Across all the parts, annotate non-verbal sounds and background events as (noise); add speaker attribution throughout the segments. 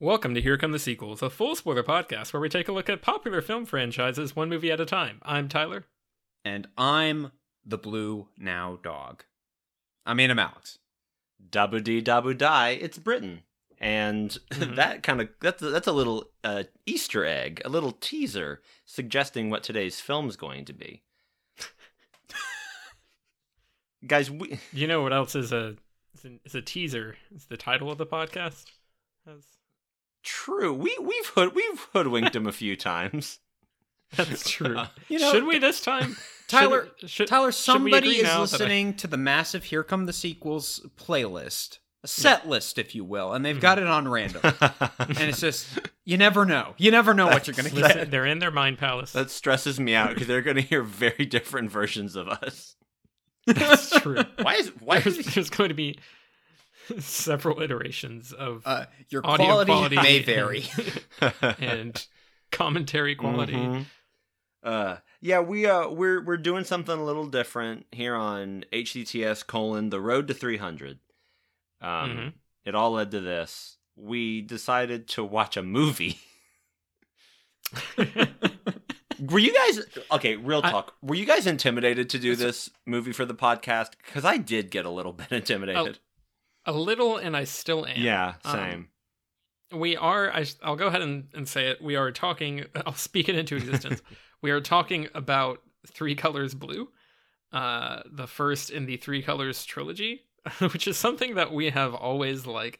Speaker 1: Welcome to Here Come the Sequels, a full spoiler podcast where we take a look at popular film franchises one movie at a time. I'm Tyler.
Speaker 2: And I'm the blue now dog. I mean, I'm Alex.
Speaker 3: Dabu dee dabu die, it's Britton. And (laughs)
Speaker 1: Mhm.
Speaker 3: that kind of that's a, that's a little uh, Easter egg, a little teaser suggesting what today's film's going to be. (laughs) Guys, we
Speaker 1: You know what else is a is a, is a teaser? Is the title of the podcast? Has-
Speaker 3: true. We we've hood, we've hoodwinked him a few times. (laughs)
Speaker 1: That's true.
Speaker 2: You know,
Speaker 1: should we this time?
Speaker 2: Tyler-
Speaker 1: Should- should-
Speaker 2: Tyler, somebody is
Speaker 1: now that I-
Speaker 2: listening to the massive Here Come the Sequels playlist, a set list, if you will, and they've
Speaker 1: Hmm.
Speaker 2: got it on random. (laughs) and it's just, you never know. You never know what you're going to
Speaker 1: Listen,
Speaker 2: get.
Speaker 1: they're in their mind palace.
Speaker 3: that stresses me out because they're going to hear very different versions of us.
Speaker 1: That's true. (laughs)
Speaker 3: Why is why
Speaker 1: There's,
Speaker 3: is
Speaker 1: there's going to be (laughs) several iterations of
Speaker 2: Uh, your
Speaker 1: audio
Speaker 2: quality,
Speaker 1: quality,
Speaker 2: may (laughs)
Speaker 1: and-
Speaker 2: vary.
Speaker 1: and commentary quality.
Speaker 3: Mhm. Uh, yeah, we uh we're we're doing something a little different here on HCTS colon the road to 300. Um,
Speaker 1: Mhm.
Speaker 3: it all led to this. We decided to watch a movie. (laughs) Were you guys okay? Real
Speaker 1: I-
Speaker 3: talk. were you guys intimidated to do this movie for the podcast? Because I did get a little bit intimidated.
Speaker 1: A little, and I still am.
Speaker 3: yeah,
Speaker 1: Um,
Speaker 3: same.
Speaker 1: we are I, i'll go ahead and, and say it we are talking (laughs) i'll speak it into existence (laughs) we are talking about three colors blue uh the first in the three colors trilogy (laughs) which is something that we have always like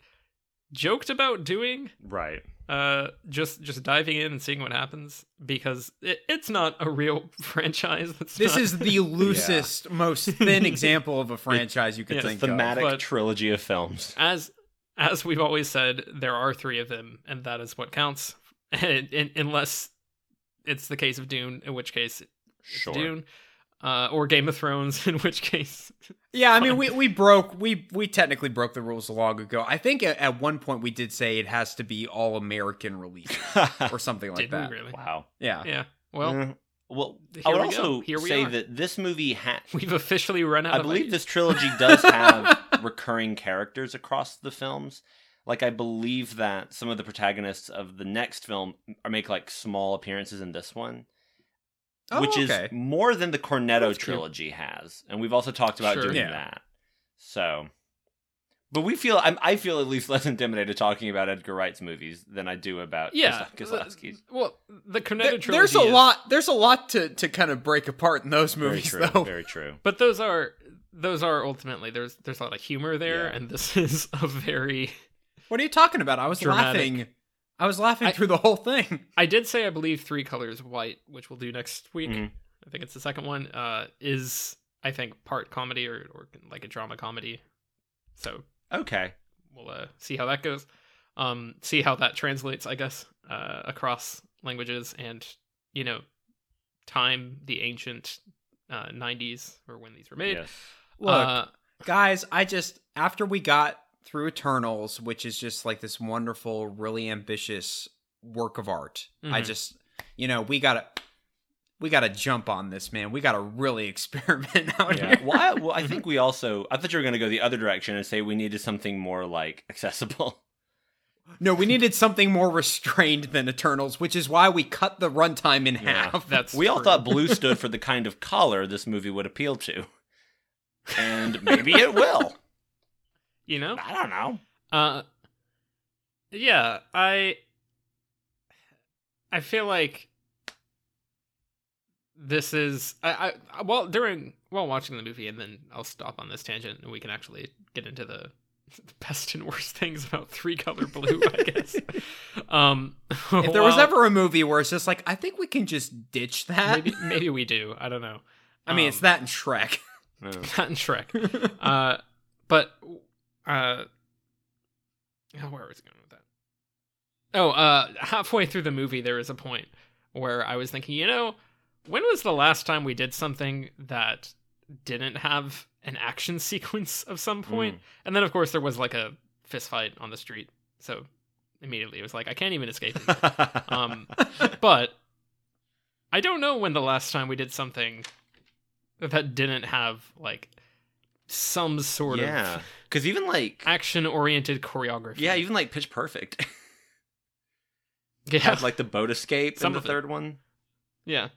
Speaker 1: joked about doing
Speaker 3: right.
Speaker 1: Uh just just diving in and seeing what happens because it, it's not a real (laughs) franchise it's
Speaker 2: This
Speaker 1: not-
Speaker 2: is the (laughs) loosest, most thin example of a franchise you could
Speaker 1: Yeah,
Speaker 2: think
Speaker 3: Thematic
Speaker 1: but-
Speaker 3: trilogy of films.
Speaker 1: as as we've always said, there are three of them, and that is what counts. (laughs) And, and- unless it's the case of Dune, in which case it's
Speaker 3: Sure.
Speaker 1: Dune, uh, or Game of Thrones, (laughs) in which case.
Speaker 2: Yeah, I mean, we, we broke we we technically broke the rules long ago. I think at, at one point we did say it has to be all American release (laughs) or something like
Speaker 1: did we
Speaker 2: that.
Speaker 1: really?
Speaker 3: wow.
Speaker 2: Yeah.
Speaker 1: Yeah. Well,
Speaker 3: Mm, well,
Speaker 1: here
Speaker 3: I would
Speaker 1: we
Speaker 3: also
Speaker 1: Here we
Speaker 3: say
Speaker 1: are.
Speaker 3: that this movie ha- (laughs)
Speaker 1: we've officially run out. Of I
Speaker 3: believe
Speaker 1: ideas.
Speaker 3: this trilogy does have recurring characters across the films. Like I believe that some of the protagonists of the next film are make like small appearances in this one,
Speaker 2: Oh,
Speaker 3: which
Speaker 2: okay.
Speaker 3: is more than the Cornetto
Speaker 1: That's cute.
Speaker 3: trilogy has, and we've also talked about
Speaker 1: Sure.
Speaker 3: doing
Speaker 2: Yeah.
Speaker 3: that. So, but we feel I'm, I feel at least less (laughs) intimidated talking about Edgar Wright's movies than I do about
Speaker 1: Yeah.
Speaker 3: Kieslowski's.
Speaker 1: Well, the Cornetto
Speaker 2: There-
Speaker 1: trilogy.
Speaker 2: there's a
Speaker 1: is-
Speaker 2: lot. There's a lot to to kind of break apart in those
Speaker 3: Very
Speaker 2: movies,
Speaker 3: true.
Speaker 2: though.
Speaker 3: Very true. (laughs)
Speaker 1: but those are those are ultimately there's there's a lot of humor there,
Speaker 3: Yeah.
Speaker 1: and this (laughs) is a very.
Speaker 2: What are you talking about? I was
Speaker 1: Dramatic.
Speaker 2: laughing. I was laughing
Speaker 1: I-
Speaker 2: through the whole thing. (laughs)
Speaker 1: I did say I believe three colors white, which we'll do next week.
Speaker 3: Mhm.
Speaker 1: I think it's the second one. Uh, is I think part comedy or or like a drama comedy. So
Speaker 3: Okay.
Speaker 1: we'll uh, see how that goes. Um, see how that translates, I guess, uh, across languages and you know, time, the ancient uh, '90s or when these were made.
Speaker 3: Yes.
Speaker 2: Look,
Speaker 1: Uh,
Speaker 2: guys, I just after we got through Eternals, which is just like this wonderful, really ambitious work of art. I
Speaker 1: Mhm.
Speaker 2: just, you know, we gotta, we gotta jump on this, man. We gotta really (laughs) experiment out
Speaker 3: Yeah.
Speaker 2: here.
Speaker 3: Well, I, well, I (laughs) think we also. I thought you were going to go the other direction and say we needed something more like accessible. (laughs)
Speaker 2: No, we needed something more restrained than Eternals, which is why we cut the runtime in
Speaker 3: Yeah.
Speaker 2: half.
Speaker 1: that's
Speaker 3: We all thought blue stood for the kind of collar this movie would appeal to, and maybe it will.
Speaker 1: You know.
Speaker 3: I don't know.
Speaker 1: Uh, yeah, I, I feel like this is I, I well during while watching the movie, and then I'll stop on this tangent, and we can actually get into the best and worst things about three color blue, I (laughs) guess. um,
Speaker 2: if there was ever a movie where it's just like, I think we can just ditch that.
Speaker 1: maybe maybe we do, I don't know.
Speaker 2: I mean,
Speaker 1: Um,
Speaker 2: it's that and Shrek. (laughs)
Speaker 1: Not in Shrek. (laughs) uh, but uh, oh, where was I going with that? Oh, uh, halfway through the movie, there is a point where I was thinking, you know, when was the last time we did something that didn't have an action (laughs) sequence of some point?
Speaker 3: Mm.
Speaker 1: And then, of course, there was like a fist fight on the street. So immediately, it was like I can't even escape. (laughs) um, but I don't know when the last time we did something that didn't have like some sort
Speaker 3: yeah,
Speaker 1: of
Speaker 3: because even like
Speaker 1: action oriented choreography.
Speaker 3: yeah, even like Pitch Perfect. (laughs)
Speaker 1: Yeah,
Speaker 3: had like the boat escape
Speaker 1: Some
Speaker 3: in the
Speaker 1: of it.
Speaker 3: third one.
Speaker 1: yeah.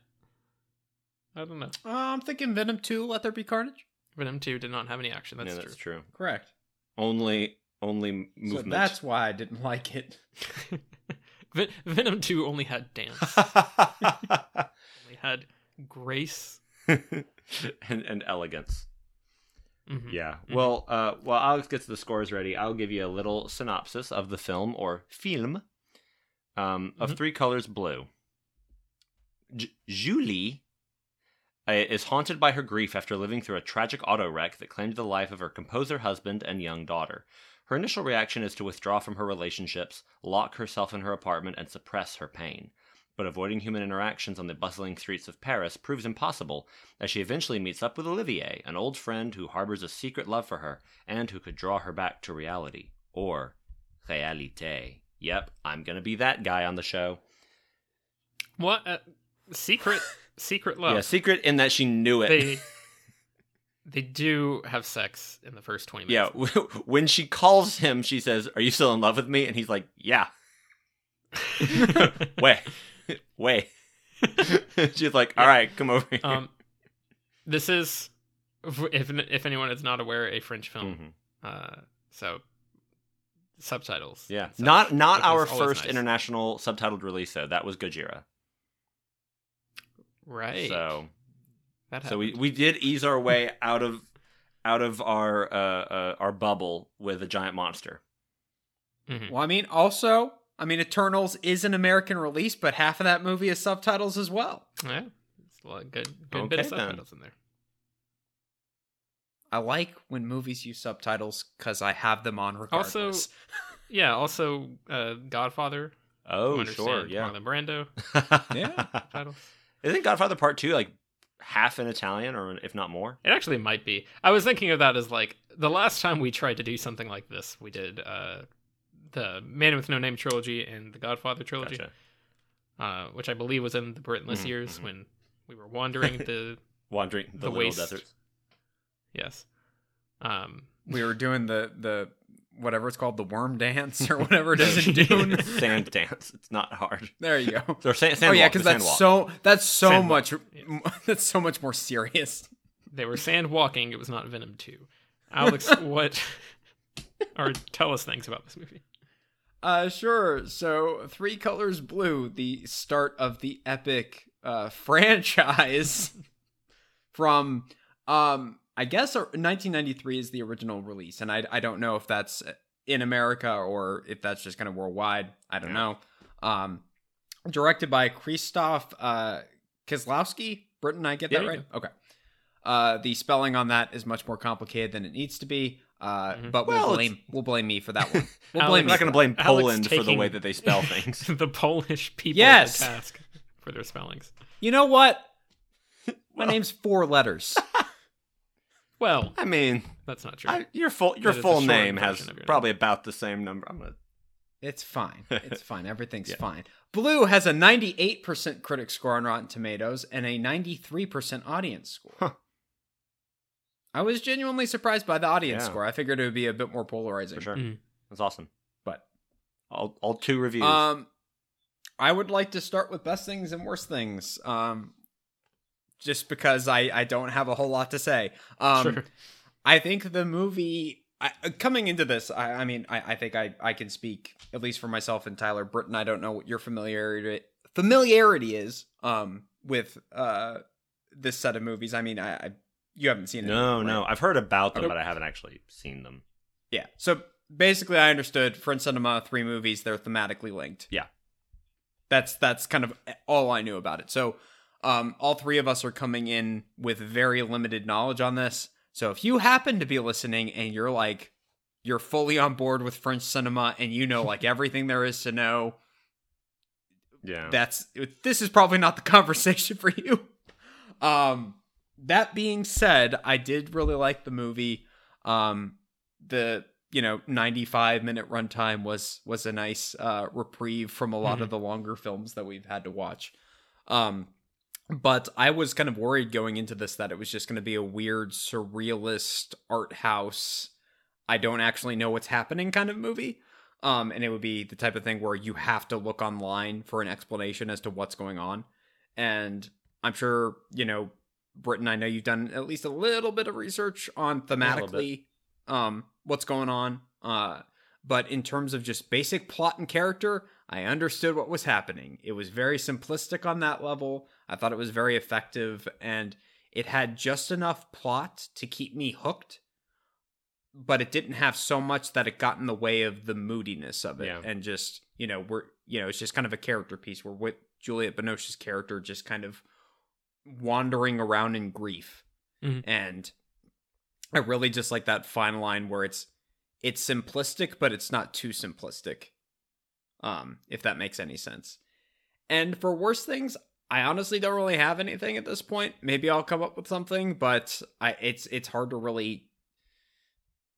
Speaker 1: I don't know.
Speaker 2: Uh, I'm thinking Venom 2, Let There Be Carnage.
Speaker 1: Venom Two did not have any action. That's,
Speaker 3: yeah, that's
Speaker 1: true.
Speaker 3: true.
Speaker 2: Correct.
Speaker 3: Only only
Speaker 2: So
Speaker 3: movement.
Speaker 2: that's why I didn't like it. (laughs)
Speaker 1: Ven- Venom Two only had dance. (laughs) only had grace.
Speaker 3: and, and elegance.
Speaker 1: Mhm.
Speaker 3: Yeah.
Speaker 1: Mhm.
Speaker 3: Well, uh, while Alex gets the scores ready, I'll give you a little synopsis of the film or film um, of
Speaker 1: Mhm.
Speaker 3: Three Colors Blue. J- Julie uh, is haunted by her grief after living through a tragic auto wreck that claimed the life of her composer husband and young daughter. Her initial reaction is to withdraw from her relationships, lock herself in her apartment, and suppress her pain. But avoiding human interactions on the bustling streets of Paris proves impossible, as she eventually meets up with Olivier, an old friend who harbors a secret love for her and who could draw her back to reality. Or réalité. Yep, I'm gonna be that guy on the show.
Speaker 1: What uh, secret? (laughs) secret love.
Speaker 3: Yeah, secret in that she knew it.
Speaker 1: they (laughs) they do have sex in the first twenty minutes.
Speaker 3: yeah, (laughs) when she calls him, she says, Are you still in love with me? And he's like, Yeah. Wait, (laughs) wait. (laughs) She's like, All right, come over here.
Speaker 1: um, this is if if anyone is not aware, a French film.
Speaker 3: Mhm.
Speaker 1: Uh, so subtitles.
Speaker 3: Yeah,
Speaker 1: and
Speaker 3: not not our first
Speaker 1: nice.
Speaker 3: international subtitled release though. That was Gojira.
Speaker 1: Right.
Speaker 3: So
Speaker 1: that
Speaker 3: so we, we did ease our way out of out of our uh, uh, our bubble with a giant monster.
Speaker 1: Mhm.
Speaker 2: Well, I mean, also, I mean, Eternals is an American release, but half of that movie is subtitles as well.
Speaker 1: Yeah, it's a lot of good good bit of
Speaker 3: Okay, then.
Speaker 1: subtitles in there.
Speaker 2: I like when movies use subtitles because I have them on regardless.
Speaker 1: Also- (laughs) Yeah. Also, uh, Godfather.
Speaker 3: Oh, sure, yeah,
Speaker 1: Marlon Brando (laughs)
Speaker 2: Yeah.
Speaker 1: titles.
Speaker 3: Isn't Godfather Part Two like half in Italian, or if not more?
Speaker 1: It actually might be. I was thinking of that as like the last time we tried to do something like this, we did uh, the Man with No Name trilogy and the Godfather trilogy,
Speaker 3: Gotcha.
Speaker 1: uh, which I believe was in the Brittonless
Speaker 3: Mhm,
Speaker 1: years
Speaker 3: mhm.
Speaker 1: when we were wandering (laughs) the
Speaker 3: Wandering the,
Speaker 1: The waste.
Speaker 3: deserts.
Speaker 1: yes. Um,
Speaker 2: we were (laughs) doing the the whatever it's called, the worm dance or (laughs) whatever it is in Dune.
Speaker 3: Sand dance. It's not hard.
Speaker 2: there you go.
Speaker 3: Or sand,
Speaker 2: oh yeah, because that's
Speaker 3: walk.
Speaker 2: so that's so
Speaker 1: Sandwalk,
Speaker 2: much
Speaker 1: yes.
Speaker 2: that's so much more serious.
Speaker 1: they were sand walking. It was not Venom two. Alex, what? or tell us things about this movie.
Speaker 2: Uh, sure. So, Three Colors Blue, the start of the epic uh, (laughs) franchise from, um, I guess uh, 1993 is the original release, and I I don't know if that's in America or if that's just kind of worldwide. I don't know. Um, directed by Krzysztof uh, Kieslowski. Britton, I get
Speaker 1: Yeah,
Speaker 2: that right? Okay. Uh, the spelling on that is much more complicated than it needs to be. Uh,
Speaker 1: Mhm.
Speaker 2: but
Speaker 3: Well,
Speaker 2: we'll
Speaker 3: it's-
Speaker 2: blame we'll blame me for that one. (laughs) We'll
Speaker 1: Alex-
Speaker 2: blame
Speaker 3: I'm not going to blame Poland for the way that they spell things. (laughs)
Speaker 1: the Polish people
Speaker 2: Yes!
Speaker 1: to task for their spellings.
Speaker 2: You know what? (laughs) My
Speaker 3: Well-
Speaker 2: name's four letters.
Speaker 1: Well,
Speaker 3: I mean,
Speaker 1: that's not true.
Speaker 3: I, your full your
Speaker 1: It is
Speaker 3: full name has
Speaker 1: of your
Speaker 3: probably about the same number. I'm gonna.
Speaker 2: It's fine. It's fine. Everything's
Speaker 3: Yeah.
Speaker 2: fine. Blue has a 98% critic score on Rotten Tomatoes and a 93% audience score.
Speaker 3: Huh.
Speaker 2: I was genuinely surprised by the audience
Speaker 3: Yeah.
Speaker 2: score. I figured it would be a bit more polarizing.
Speaker 3: For sure,
Speaker 1: Mm.
Speaker 3: that's awesome.
Speaker 2: But
Speaker 3: All all two reviews.
Speaker 2: um I would like to start with best things and worst things. Um just because I I don't have a whole lot to say. Um
Speaker 1: sure.
Speaker 2: I think the movie I, uh, coming into this, I, I mean, I, I think I, I can speak at least for myself and Tyler Britton. I don't know what your familiarity familiarity is um with uh this set of movies. I mean, I, I you haven't seen it.
Speaker 3: no, no, I've heard about them,
Speaker 2: Nope.
Speaker 3: but I haven't actually seen them.
Speaker 2: Yeah. So basically, I understood French cinema, three movies, they're thematically linked.
Speaker 3: Yeah.
Speaker 2: That's that's kind of all I knew about it. So, um, all three of us are coming in with very limited knowledge on this. So if you happen to be listening and you're like you're fully on board with French cinema and you know like (laughs) everything there is to know,
Speaker 3: Yeah,
Speaker 2: that's this is probably not the (laughs) conversation for you. Um that being said, I did really like the movie. Um the you know 95 minute runtime was was a nice uh reprieve from a lot of the longer films that we've had to watch. Um but I was kind of worried going into this that it was just going to be a weird surrealist art house I don't actually know what's happening kind of movie. Um, and it would be the type of thing where you have to look online for an explanation as to what's going on. And I'm sure, you know, Britton, I know you've done at least a little bit of research on thematically um what's going on. Uh but in terms of just basic plot and character, I understood what was happening. It was very simplistic on that level. I thought it was very effective and it had just enough plot to keep me hooked, but it didn't have so much that it got in the way of the moodiness of it.
Speaker 3: Yeah.
Speaker 2: And just, you know, we're, you know, it's just kind of a character piece where with Juliette Binoche's character just kind of wandering around in grief.
Speaker 1: Mhm.
Speaker 2: And I really just like that final line where it's, it's simplistic, but it's not too simplistic. Um, if that makes any sense. And for worse things, I honestly don't really have anything at this point. Maybe I'll come up with something, but I it's it's hard to really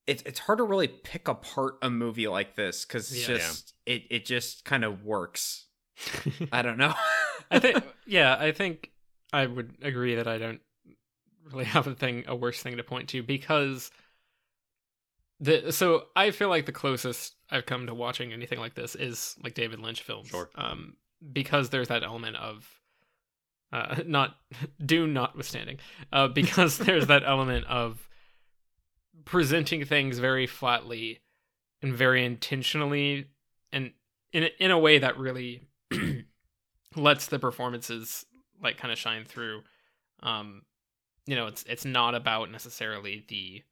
Speaker 2: it's it's hard to really pick apart a movie like this because it's
Speaker 1: Yeah.
Speaker 2: just it it just kind of works. (laughs) I don't know.
Speaker 1: I think, (laughs) yeah, I think I would agree that I don't really (laughs) have a thing, a worse thing to point to because the so I feel like the closest I've come to watching anything like this is like David Lynch films.
Speaker 3: Sure.
Speaker 1: Um, because there's that element of, uh, (laughs) not (laughs) Dune notwithstanding, uh, because there's that element of presenting things very flatly and very intentionally and in in a way that really (clears throat) lets the performances like kind of shine through um you know it's it's not about necessarily the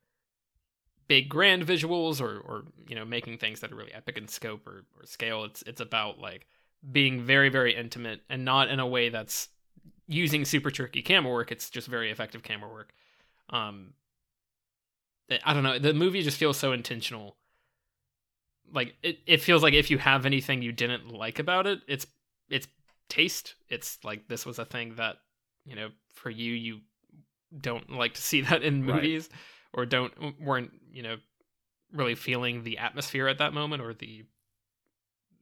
Speaker 1: big grand visuals or or you know making things that are really epic in scope or, or scale. It's it's about like being very very intimate and not in a way that's using super tricky camera work. It's just very effective camera work. Um i don't know. The movie just feels so intentional. Like it, it feels like if you have anything you didn't like about it it's it's taste. It's like this was a thing that you know for you you don't like to see (laughs) that in
Speaker 3: Right.
Speaker 1: movies or don't weren't you know really feeling the atmosphere at that moment or the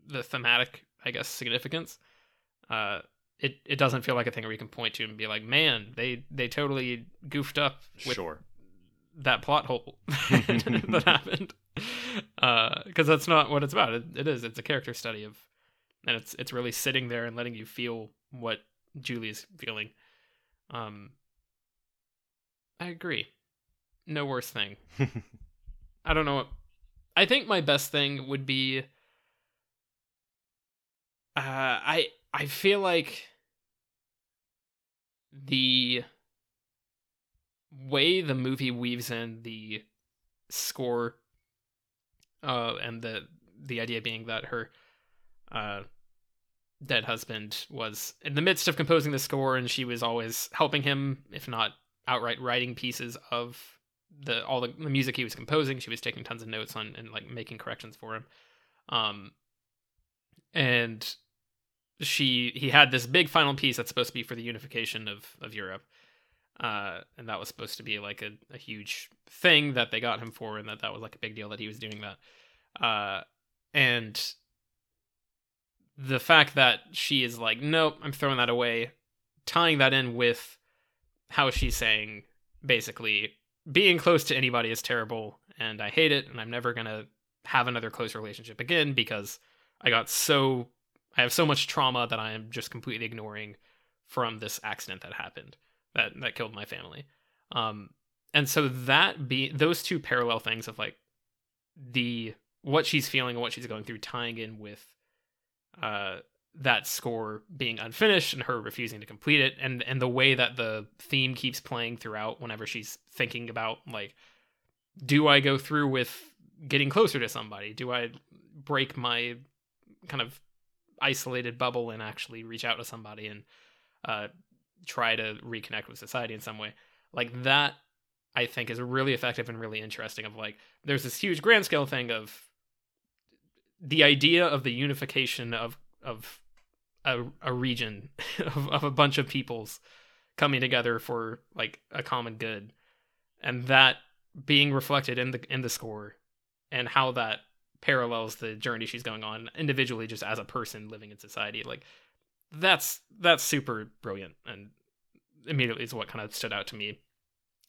Speaker 1: the thematic i guess significance. Uh it it doesn't feel like a thing where you can point to and be like man they they totally goofed up with
Speaker 3: Sure.
Speaker 1: that plot hole (laughs) (laughs) that happened. Uh, because that's not what it's about. It, it is. It's a character study of and it's it's really sitting there and letting you feel what julie's feeling. Um i agree. No worse thing. (laughs) I don't know what i think my best thing would be uh i i feel like the way the movie weaves in the score uh and the the idea being that her uh dead husband was in the midst of composing the score and she was always helping him if not outright writing pieces of the all the, the music he was composing she was taking tons of notes on and like making corrections for him um and she he had this big final piece that's supposed to be for the unification of of Europe uh, and that was supposed to be like a, a huge thing that they got him for, and that that was like a big deal that he was doing that. Uh, and the fact that she is like, nope, I'm throwing that away, tying that in with how she's saying basically being close to anybody is terrible, and I hate it, and I'm never gonna have another close relationship again because I got so I have so much trauma that I am just completely ignoring from this accident that happened that that killed my family. Um, and so that be those two parallel things of like the what she's feeling and what she's going through tying in with uh that score being unfinished and her refusing to complete it and and the way that the theme keeps playing throughout whenever she's thinking about like do I go through with getting closer to somebody? Do I break my kind of isolated bubble and actually reach out to somebody and uh try to reconnect with society in some way? Like that i think is really effective and really interesting of like there's this huge grand scale thing of the idea of the unification of of a, a region (laughs) of, of a bunch of peoples coming together for like a common good and that being reflected in the in the score and how that parallels the journey she's going on individually just as a person living in society like that's that's super brilliant and immediately is what kind of stood out to me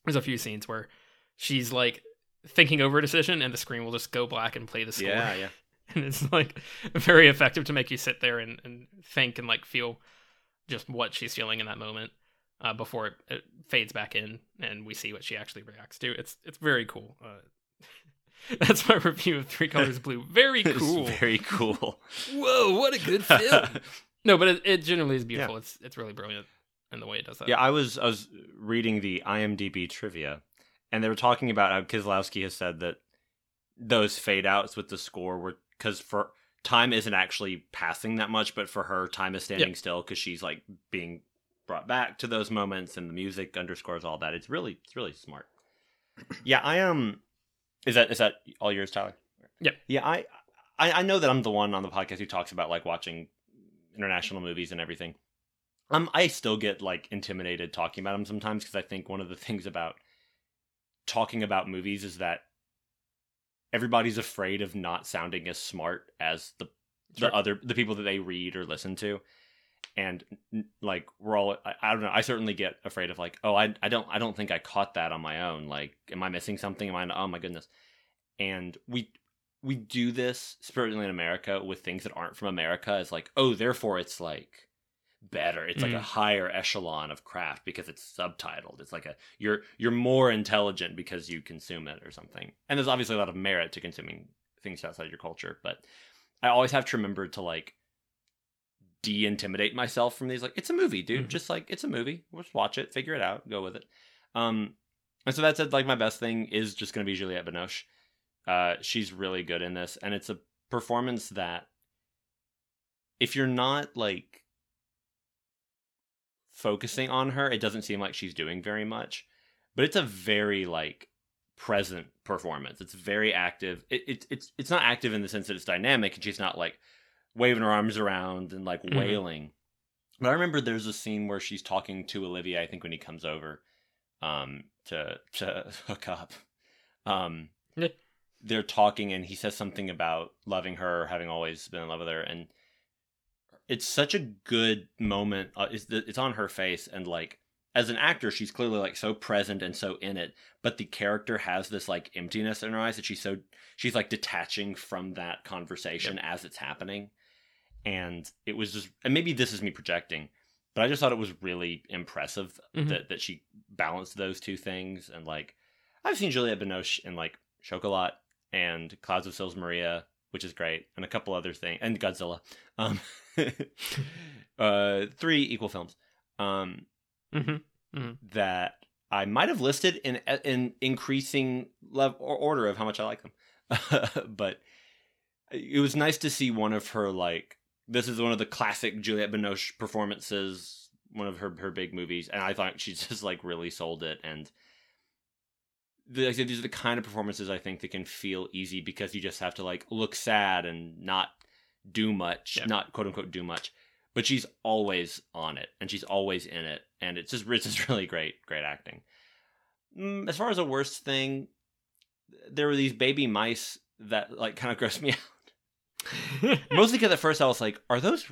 Speaker 1: there's a few scenes where she's like thinking over a decision and the screen will just go black and play the score
Speaker 3: Yeah, yeah. (laughs)
Speaker 1: and it's like very effective to make you sit there and, and think and like feel just what she's feeling in that moment uh, before it, it fades back in and we see what she actually reacts to. It's it's very cool. Uh, (laughs) that's my review of Three Colors Blue. Very (laughs) cool.
Speaker 3: very cool.
Speaker 1: Whoa, what a good film! no, but it, it generally is beautiful.
Speaker 3: Yeah.
Speaker 1: It's it's really brilliant in the way it does that.
Speaker 3: Yeah, I was I was reading the IMDb trivia, and they were talking about how Kieslowski has said that those fade outs with the score were because for time isn't actually passing that much, but for her, time is standing still because she's like being brought back to those moments, and the music underscores all that. It's really it's really smart. (clears throat) Yeah, I am. Um, is that is that all yours, Tyler?
Speaker 1: Yep.
Speaker 3: Yeah, I, I I know that I'm the one on the podcast who talks about like watching international movies and everything. Um, I still get like intimidated talking about them sometimes because I think one of the (laughs) things about talking about movies is that everybody's afraid of not sounding as smart as the
Speaker 1: Sure.
Speaker 3: the other the people that they read or listen to. And like we're all I, I don't know i certainly get afraid of like oh I, I don't i don't think i caught that on my own. Like am i missing something? Am i oh my goodness. And we we do this certainly in america with things that aren't from america it's like oh therefore it's like better. It's like a
Speaker 1: Mm.
Speaker 3: higher echelon of craft because it's subtitled. It's like a you're you're more intelligent because you consume it or something. And there's obviously a lot of merit to consuming things outside your culture but i always have to remember to like de-intimidate myself from these like it's a movie dude.
Speaker 1: Mhm.
Speaker 3: just like it's a movie. Just watch it. Figure it out. Go with it. Um and so that said like my best thing is just going to be juliette binoche. Uh she's really good in this and it's a performance that if you're not like focusing on her it doesn't seem like she's doing very much but it's a very like present performance. It's very active. It, it, it's it's not active in the sense that it's dynamic and she's not like waving her arms around and like
Speaker 1: Mhm.
Speaker 3: wailing. But i remember there's a scene where she's talking to Olivier i think when he comes over um to to (laughs) hook up. Um they're talking and he says something about loving her having always been in love with her and it's such a good moment uh, it's, it's on her face and like as an actor she's clearly like so present and so in it but the character has this like emptiness in her eyes that she's so she's like detaching from that conversation as it's happening. And it was just and maybe this is me projecting but i just thought it was really impressive
Speaker 1: Mhm.
Speaker 3: that that she balanced those two things. And like i've seen juliette binoche in like chocolat and clouds of sils maria which is great and a couple other things and godzilla. Um (laughs) (laughs) uh three equal films um
Speaker 1: hmm
Speaker 3: that I might have listed in in increasing level or order of how much I like them. (laughs) but it was nice to see one of her like this is one of the classic Juliette Binoche performances, one of her her big movies, and I thought she (laughs) just like really sold it. And the, like I said, these are the kind of performances I think that can feel easy because you just have to like look sad and not do much,
Speaker 1: Yeah.
Speaker 3: not quote unquote do much but she's always on it and she's always in it and it's just it's just (laughs) really great great acting mm, as far as the worst thing there were these baby mice that like kind of grossed me (laughs) out (laughs) mostly because at first i was like are those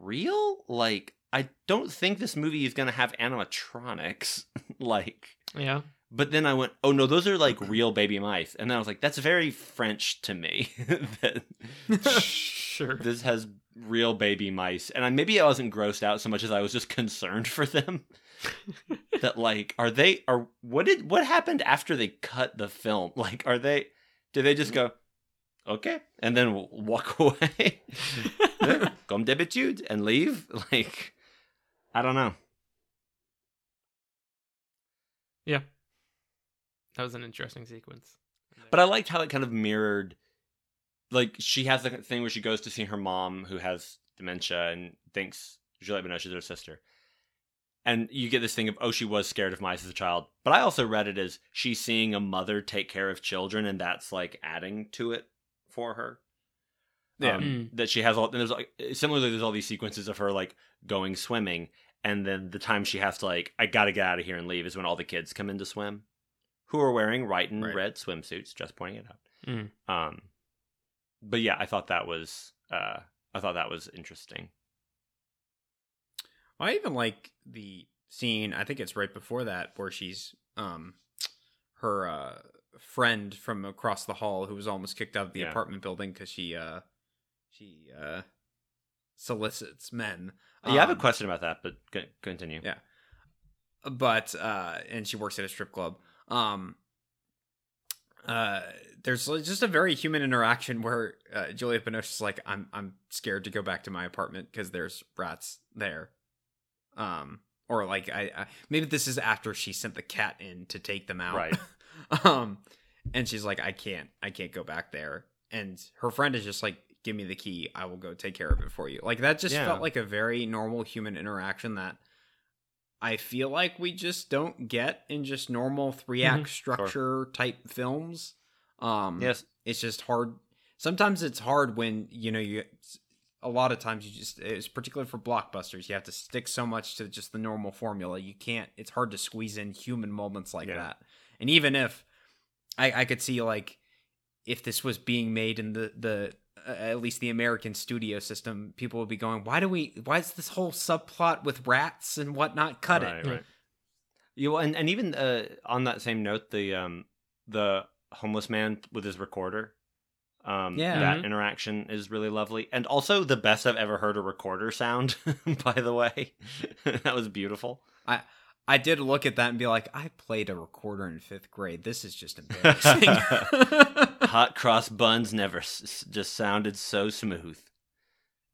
Speaker 3: real like i don't think this movie is going to have animatronics like
Speaker 1: yeah.
Speaker 3: but then i went oh no those are like real baby mice and then i was like that's very french to me that
Speaker 1: sure.
Speaker 3: this has real baby mice. And I, maybe i wasn't grossed out so much as i was just (laughs) concerned for them. (laughs) That like are they are what did what happened after they cut the film? (laughs) Like are they did they just go okay and then walk away? Yeah, comme d'habitude and leave? Like i don't know.
Speaker 1: Yeah, That was an interesting sequence.
Speaker 3: But I liked how it kind of mirrored, like she has the thing where she goes to see her mom who has dementia and thinks Juliette Binoche is her sister, and you get this thing of oh she was scared of mice as a child. But I also read it as she's seeing a mother take care of children, and that's like adding to it for her.
Speaker 2: Yeah.
Speaker 3: Um,
Speaker 1: Mm.
Speaker 3: that she has all. And there's like similarly, there's all these sequences of her like going swimming, and then the time she has to like I gotta get out of here and leave is when all the kids come in to swim, who are wearing white and
Speaker 2: Right.
Speaker 3: red swimsuits. Just pointing it out.
Speaker 1: Mm.
Speaker 3: Um, but yeah, I thought that was uh, I thought that was interesting.
Speaker 2: I even like the scene. I think it's right before that where she's um her uh friend from across the hall who was almost kicked out of the
Speaker 3: Yeah.
Speaker 2: apartment building because she uh she uh solicits men.
Speaker 3: yeah, I have a
Speaker 2: Um,
Speaker 3: question about that, but continue.
Speaker 2: Yeah. but uh and she works at a strip club um uh there's just a very human interaction where uh, Juliette Binoche is like I'm I'm scared to go back to my apartment because there's rats there um or like I, I maybe this is after she sent the cat in to take them out
Speaker 3: Right. (laughs)
Speaker 2: um and she's like I can't I can't go back there and her friend is just like give me the key I will go take care of it for you like that just
Speaker 3: Yeah.
Speaker 2: felt like a very normal human interaction that I feel like we just don't get in just normal three act structure type films. Um,
Speaker 3: Yes.
Speaker 2: it's just hard. Sometimes it's hard when you know you. A lot of times you just, it's particularly for blockbusters, you have to stick so much to just the normal formula. You can't. It's hard to squeeze in human moments like
Speaker 3: Yeah.
Speaker 2: that. And even if I, I could see like if this was being made in the the at least the American studio system, people would be going, "Why do we? Why is this whole subplot with rats and whatnot? Cut
Speaker 3: right,
Speaker 2: it."
Speaker 3: right. You and and even uh, on that same note, the um the homeless man with his recorder, um,
Speaker 2: Yeah.
Speaker 3: that
Speaker 1: Mhm.
Speaker 3: interaction is really lovely, and also the best I've ever heard a recorder sound. (laughs) by the way, (laughs) that was beautiful.
Speaker 2: I I did look at that and be like, "I played a recorder in fifth grade. This is just (laughs) embarrassing."
Speaker 3: Hot cross buns never s- s- just sounded so smooth.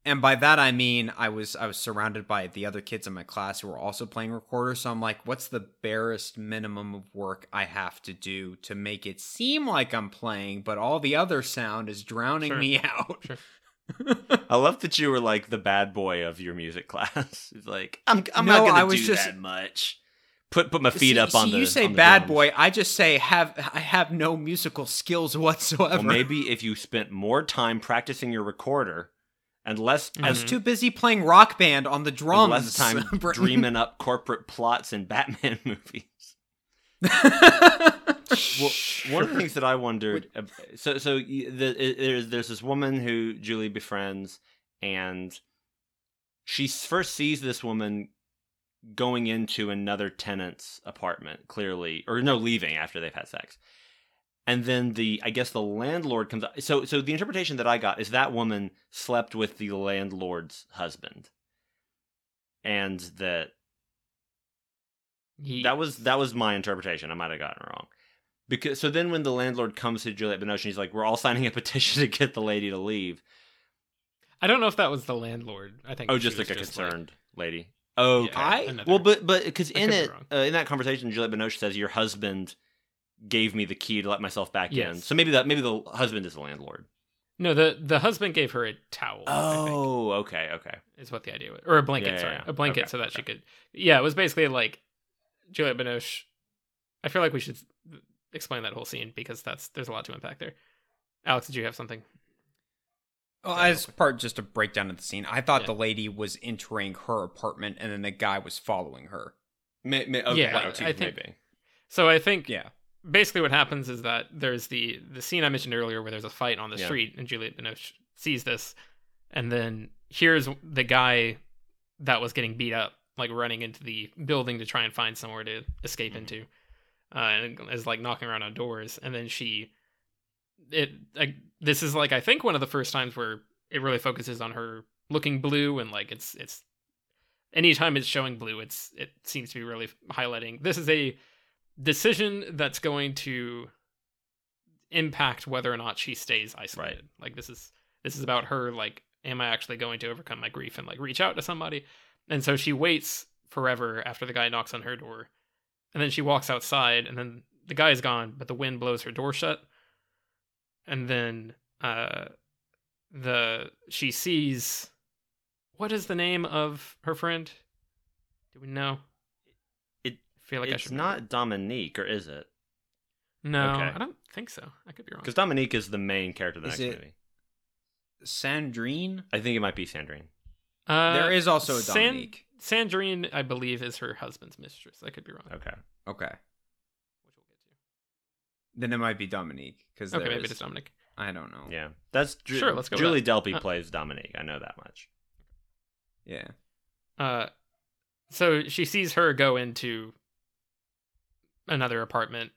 Speaker 2: and by that I mean I was I was surrounded by the other kids in my class who were also playing recorder, So I'm like, what's the barest minimum of work I have to do to make it seem like I'm playing, but all the other sound is drowning
Speaker 1: Sure.
Speaker 2: me (laughs) out?
Speaker 1: Sure. (laughs)
Speaker 3: I love that you were like the bad boy of your music (laughs) class. It's like I'm I'm
Speaker 2: No,
Speaker 3: not gonna
Speaker 2: I was
Speaker 3: do
Speaker 2: just-
Speaker 3: that much. Put put my feet
Speaker 2: See-
Speaker 3: up on
Speaker 2: see,
Speaker 3: the.
Speaker 2: You say bad
Speaker 3: drums.
Speaker 2: boy. I just say have I have no musical skills whatsoever.
Speaker 3: Well, maybe if you spent more time practicing your recorder and less
Speaker 2: I was too busy playing rock band on the drums.
Speaker 3: less time (laughs) dreaming up corporate plots in Batman (laughs) movies. Well, one of the things that I wondered, uh, so so the, there's there's this woman who Julie befriends, and she first sees this woman going into another tenant's apartment, clearly, or no, leaving after they've had sex, and then the I guess the landlord comes. up. So so the interpretation that I got is that woman slept with the landlord's husband, and that
Speaker 1: He-
Speaker 3: that was that was my interpretation. I might have gotten it wrong. Because so then when the landlord comes to Juliette Binoche, he's like, "We're all signing a (laughs) petition to get the lady to leave."
Speaker 1: I don't know if that was the landlord. I think.
Speaker 3: Oh, just like a concerned lady. Oh,
Speaker 1: Yeah,
Speaker 2: I-
Speaker 1: another-
Speaker 3: well, but but because in
Speaker 1: be
Speaker 3: it uh, in that conversation, Juliette Binoche says, "Your husband gave me the key to let myself back in." So maybe that maybe the husband is the landlord.
Speaker 1: no, the the husband gave her a towel.
Speaker 3: Oh, okay, okay.
Speaker 1: is what the idea was, or a blanket.
Speaker 3: Yeah,
Speaker 1: sorry,
Speaker 3: yeah.
Speaker 1: a blanket
Speaker 3: Okay,
Speaker 1: so that she could. Yeah, it was basically like Juliette Binoche. I feel like we should explain that whole scene because that's there's a lot to unpack there. Alex, did you have something?
Speaker 2: Well, as part just a breakdown of the scene, I thought
Speaker 1: Yeah.
Speaker 2: the lady was entering her apartment and then the guy was following her.
Speaker 3: May, may, okay,
Speaker 1: Yeah,
Speaker 3: okay,
Speaker 1: I think-
Speaker 3: maybe.
Speaker 1: So I think
Speaker 2: Yeah.
Speaker 1: basically what happens is that there's the the scene I mentioned earlier where there's a fight on the
Speaker 3: Yeah.
Speaker 1: street and Juliette Binoche sees this, and then here's the guy that was getting beat up, like running into the building to try and find somewhere to escape
Speaker 3: Mhm.
Speaker 1: into, uh, and is like knocking around on doors, and then she, it like this is like I think one of the first times where it really focuses on her looking blue and like it's it's anytime it's showing blue it's it seems to be really highlighting this is a decision that's going to impact whether or not she stays isolated. Like this is this is about her like am I actually going to overcome my grief and like reach out to somebody? And so she waits forever after the guy knocks on her door. And then she walks outside and then the guy is gone, but the wind blows her door shut. And then uh the she sees what is the name of her friend? Do we know?
Speaker 3: It-
Speaker 1: I feel like I
Speaker 3: it's
Speaker 1: should know.
Speaker 3: not Dominique, or is it?
Speaker 1: No,
Speaker 3: Okay.
Speaker 1: I don't think so. I could be wrong.
Speaker 3: Because Dominique is the main character of the
Speaker 2: Is
Speaker 3: next
Speaker 2: it-
Speaker 3: movie.
Speaker 2: Sandrine?
Speaker 3: I think it might be Sandrine.
Speaker 1: Uh,
Speaker 2: there is also a
Speaker 1: San-
Speaker 2: Dominique.
Speaker 1: Sandrine, I believe, is her husband's mistress. I could be wrong.
Speaker 3: Okay.
Speaker 2: Okay.
Speaker 1: Which we'll get
Speaker 2: Then it might be Dominique. Because
Speaker 1: to. Okay, maybe it's Dominic.
Speaker 2: I don't know.
Speaker 3: Yeah, that's Ju-
Speaker 1: Sure, let's go with
Speaker 3: Julie
Speaker 1: that.
Speaker 3: Delpy
Speaker 1: Uh,
Speaker 3: plays Dominique. I know that much.
Speaker 2: Yeah.
Speaker 1: Uh, so she sees her go into another apartment,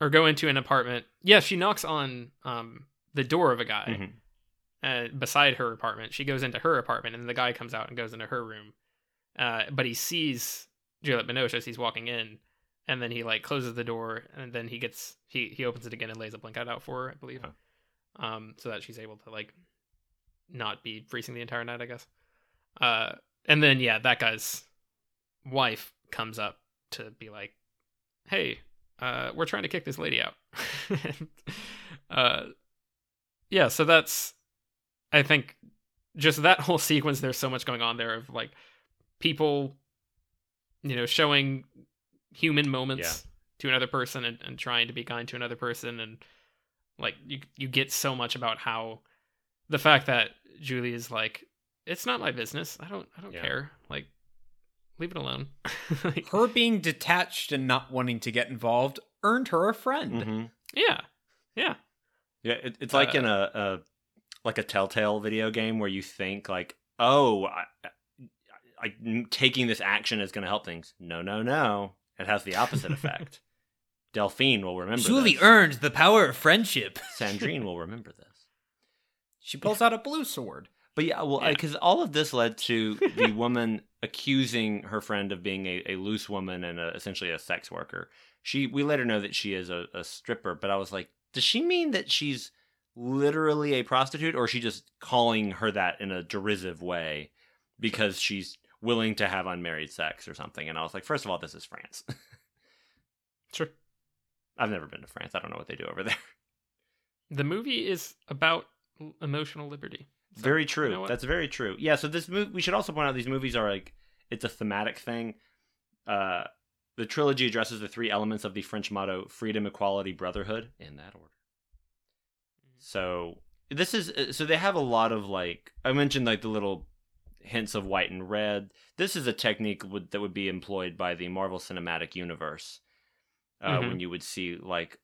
Speaker 1: or go into an apartment. Yeah, she knocks on um the door of a guy,
Speaker 3: Mhm.
Speaker 1: uh, beside her apartment. She goes into her apartment, and the guy comes out and goes into her room. Uh, but he sees Juliette Binoche as he's walking in, and then he like closes the door, and then he gets he he opens it again and lays a blanket out for her, I believe,
Speaker 3: Huh.
Speaker 1: um, so that she's able to like not be freezing the entire night, I guess. Uh, and then yeah, that guy's wife comes up to be like, "Hey, uh, we're trying to kick this lady out." (laughs) And, uh, yeah, so that's I think just that whole sequence. There's so much going on there of like people, you know, showing human moments to another person and, and trying to be kind to another person, and like you you get so much about how the fact that Julie is like, it's not my business. I don't I don't
Speaker 3: Yeah.
Speaker 1: care. Like, leave it alone. (laughs) Like,
Speaker 2: Her being detached and not wanting to get involved earned her a friend.
Speaker 3: hmm
Speaker 1: yeah, yeah.
Speaker 3: Yeah, it, it's like
Speaker 1: Uh,
Speaker 3: in a, a like a Telltale video game where you think like, oh, I, I, I taking this action is going to help things. No, no, no. It has the opposite effect. (laughs) Delphine will remember.
Speaker 2: Julie
Speaker 3: this.
Speaker 2: earned the power of friendship. (laughs)
Speaker 3: Sandrine will remember this.
Speaker 2: She pulls out a blue sword.
Speaker 3: But yeah, well,
Speaker 1: Yeah.
Speaker 3: because all of this led to the (laughs) woman accusing her friend of being a, a loose woman and a, essentially a sex worker. She, we later know that she is a, a stripper, but I was like, does she mean that she's literally a prostitute, or is she just calling her that in a derisive way because she's willing to have unmarried sex or something? And I was like, first of all, this is France. (laughs)
Speaker 1: Sure.
Speaker 3: I've never been to France. I don't know what they do over (laughs) there.
Speaker 1: The movie is about emotional liberty. So,
Speaker 3: very true.
Speaker 1: you know?
Speaker 3: That's very true. Yeah. So this movie, we should also point out these movies are like it's a thematic thing. Uh, the trilogy addresses the three elements of the French motto: freedom, equality, brotherhood, in that order. So this is uh, so they have a lot of like I mentioned like the little hints of white and red. This is a technique would, that would be employed by the Marvel Cinematic Universe uh,
Speaker 1: Mhm.
Speaker 3: when you would see like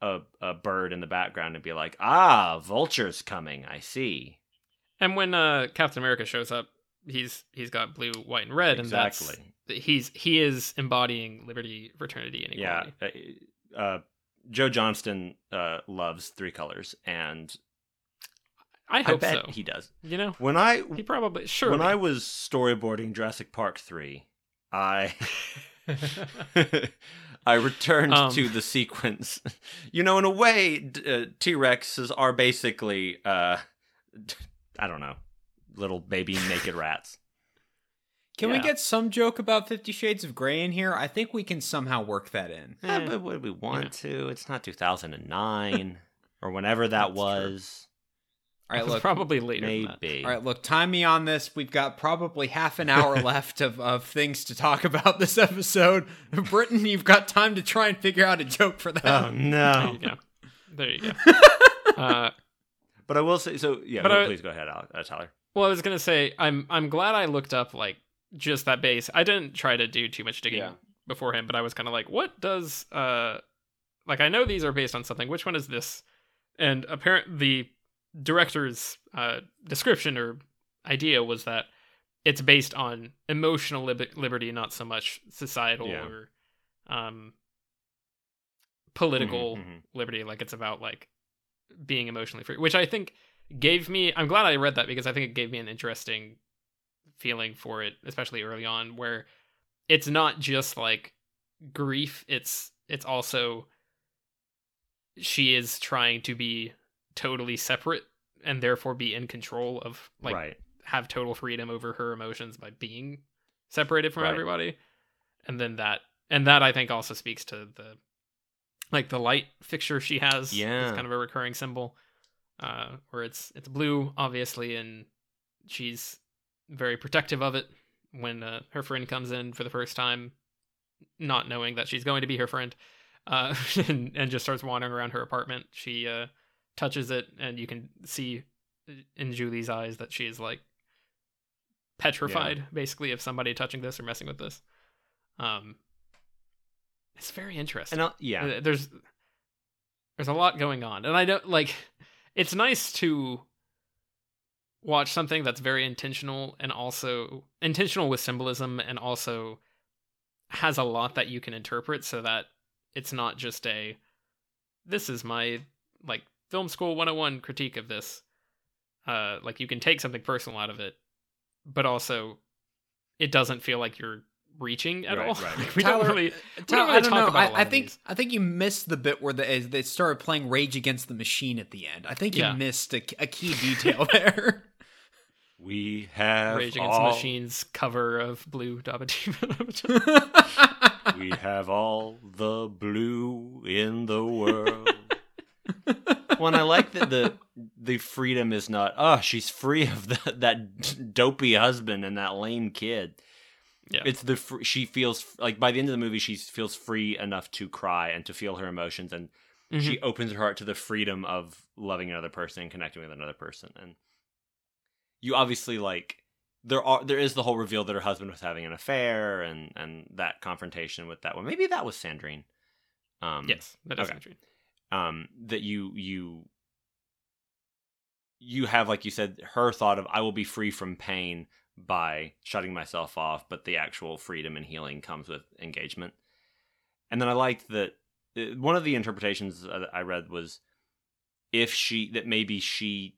Speaker 3: a a bird in the background and be like, ah, vulture's coming. I see.
Speaker 1: And when uh, Captain America shows up, he's he's got blue, white, and red,
Speaker 3: Exactly.
Speaker 1: and that's he's he is embodying liberty, fraternity, and
Speaker 3: Yeah.
Speaker 1: equality.
Speaker 3: Uh, uh, Joe Johnston uh, loves three colors, and
Speaker 1: I
Speaker 3: I
Speaker 1: hope
Speaker 3: bet
Speaker 1: so.
Speaker 3: he does.
Speaker 1: You know,
Speaker 3: When I
Speaker 1: he probably sure.
Speaker 3: when I was storyboarding Jurassic Park three, I (laughs) I returned
Speaker 1: Um.
Speaker 3: to the sequence. (laughs) You know, in a way, d- uh, T Rexes are basically uh, (laughs) I don't know, little baby naked rats.
Speaker 2: Can we get some joke about Fifty Shades of Grey in here? I think we can somehow work that in.
Speaker 3: Eh, but would we want
Speaker 1: yeah.
Speaker 3: to? It's not 2009 or whenever that
Speaker 2: That's true.
Speaker 3: Was.
Speaker 2: All right, (laughs) look.
Speaker 1: probably later. Than that.
Speaker 3: Maybe.
Speaker 2: All right, look. Time me on this. We've got probably half an hour (laughs) left of, of things to talk about this episode. (laughs) Britton, you've got time to try and figure out a joke for that.
Speaker 3: Oh
Speaker 1: There
Speaker 3: no!
Speaker 1: you go. There you go. uh,
Speaker 3: But I will say so. Yeah,
Speaker 1: But
Speaker 3: no,
Speaker 1: I-
Speaker 3: please go ahead, Alex, uh, Tyler.
Speaker 1: well, I was gonna say I'm I'm glad I looked up like just that base. I didn't try to do too much digging
Speaker 2: Yeah.
Speaker 1: beforehand, but I was kind of like, what does uh like I know these are based on something. Which one is this? And apparent the director's uh description or idea was that it's based on emotional lib- liberty, not so much societal
Speaker 3: Yeah.
Speaker 1: or um political
Speaker 3: Mhm, mhm.
Speaker 1: liberty. Like it's about like being emotionally free, which I think gave me. I'm glad I read that because I think it gave me an interesting feeling for it, especially early on, where it's not just like grief. It's it's also she is trying to be totally separate and therefore be in control of like
Speaker 3: right.
Speaker 1: have total freedom over her emotions by being separated from
Speaker 3: Right.
Speaker 1: everybody and then that and that i think also speaks to the like the light fixture she has
Speaker 3: Yeah.
Speaker 1: it's kind of a recurring symbol uh where it's it's blue obviously and she's very protective of it when uh, her friend comes in for the first time not knowing that she's going to be her friend uh (laughs) and, and just starts wandering around her apartment she uh touches it and you can see in Julie's eyes that she is like petrified basically of somebody touching this or messing with this. Um it's very interesting.
Speaker 3: And I'll, yeah,
Speaker 1: Uh, There's there's a lot going on. And I don't like it's nice to watch something that's very intentional and also intentional with symbolism and also has a lot that you can interpret so that it's not just a this is my like film school 101 critique of this uh like you can take something personal out of it but also it doesn't feel like you're reaching at
Speaker 3: Right,
Speaker 1: all
Speaker 3: right. (laughs)
Speaker 1: Like, we
Speaker 2: Tyler,
Speaker 1: don't really
Speaker 2: Tyler,
Speaker 1: don't really
Speaker 2: I don't
Speaker 1: talk
Speaker 2: know.
Speaker 1: about a lot
Speaker 2: I, I think. I think you missed the bit where they they started playing Rage Against the Machine at the end. I think you
Speaker 1: Yeah.
Speaker 2: missed a, a key (laughs) detail there. (laughs)
Speaker 3: We have
Speaker 1: Rage Against
Speaker 3: all,
Speaker 1: the Machine's cover of Blue Dabba Dabba.
Speaker 3: We have all the blue in the world. When I like that the (laughs) the freedom is not oh she's free of the, that dopey husband and that lame kid.
Speaker 1: Yeah.
Speaker 3: It's the fr- she feels like by the end of the movie she feels free enough to cry and to feel her emotions and she
Speaker 1: Mm-hmm.
Speaker 3: opens her heart to the freedom of loving another person and connecting with another person and you obviously like there are there is the whole reveal that her husband was having an affair and and that confrontation with that one maybe that was Sandrine um
Speaker 1: yes, that is
Speaker 3: okay.
Speaker 1: true.
Speaker 3: Um that you you you have like you said her thought of I will be free from pain by shutting myself off but the actual freedom and healing comes with engagement. And then I liked that uh, one of the interpretations that I read was if she that maybe she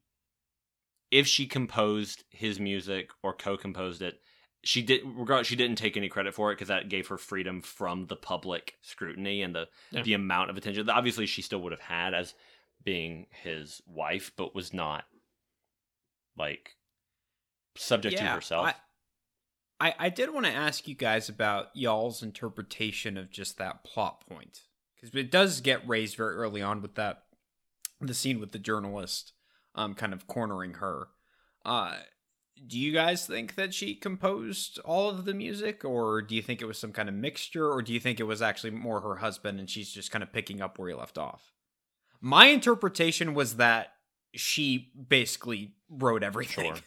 Speaker 3: if she composed his music or co-composed it she did regard she didn't take any credit for it because that gave her freedom from the public scrutiny and the
Speaker 1: Yeah.
Speaker 3: the amount of attention that obviously she still would have had as being his wife but was not like subject to herself
Speaker 2: I, I, I did want to ask you guys about y'all's interpretation of just that plot point because it does get raised very early on with that the scene with the journalist um kind of cornering her. Uh, do you guys think that she composed all of the music, or do you think it was some kind of mixture, or do you think it was actually more her husband and she's just kind of picking up where he left off? My interpretation was that she basically wrote everything.
Speaker 3: Sure.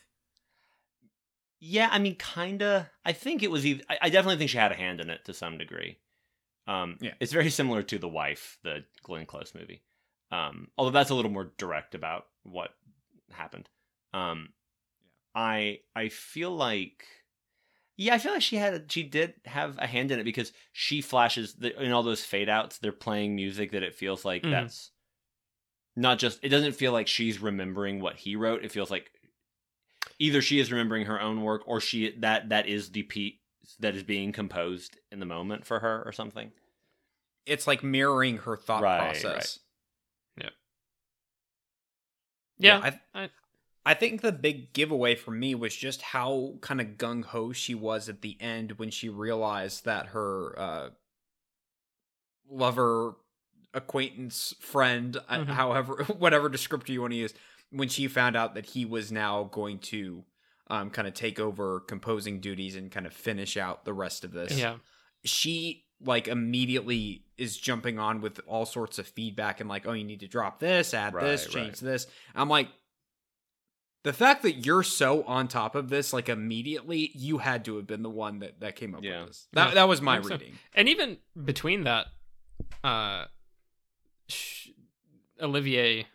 Speaker 3: Yeah, I mean, kinda. I think it was. I, I definitely think she had a hand in it to some degree. Um,
Speaker 2: Yeah.
Speaker 3: it's very similar to the wife, the Glenn Close movie. Um, although that's a little more direct about what happened. Um, I I feel like, yeah, I feel like she had she did have a hand in it because she flashes the, in all those fade outs. They're playing music that it feels like
Speaker 1: Mhm.
Speaker 3: that's not just. It doesn't feel like she's remembering what he wrote. It feels like either she is remembering her own work or she that that is the piece that is being composed in the moment for her or something.
Speaker 2: It's like mirroring her thought
Speaker 3: Right,
Speaker 2: process.
Speaker 1: Yeah, Yeah.
Speaker 2: I,
Speaker 1: I-
Speaker 2: I think the big giveaway for me was just how kind of gung ho she was at the end when she realized that her uh, lover, acquaintance, friend, uh,
Speaker 1: Mhm.
Speaker 2: however, (laughs) whatever descriptor you want to use, when she found out that he was now going to um, kind of take over composing duties and kind of finish out the rest of this
Speaker 1: yeah.
Speaker 2: she like immediately is jumping on with all sorts of feedback and like, oh, you need to drop this, add this,
Speaker 3: Right,
Speaker 2: change this. I'm like, the fact that you're so on top of this, like immediately, you had to have been the one that that came up
Speaker 3: Yeah.
Speaker 2: with this. That
Speaker 1: Yeah,
Speaker 2: that was my
Speaker 1: think so.
Speaker 2: reading.
Speaker 1: And even between that, uh, sh- Olivier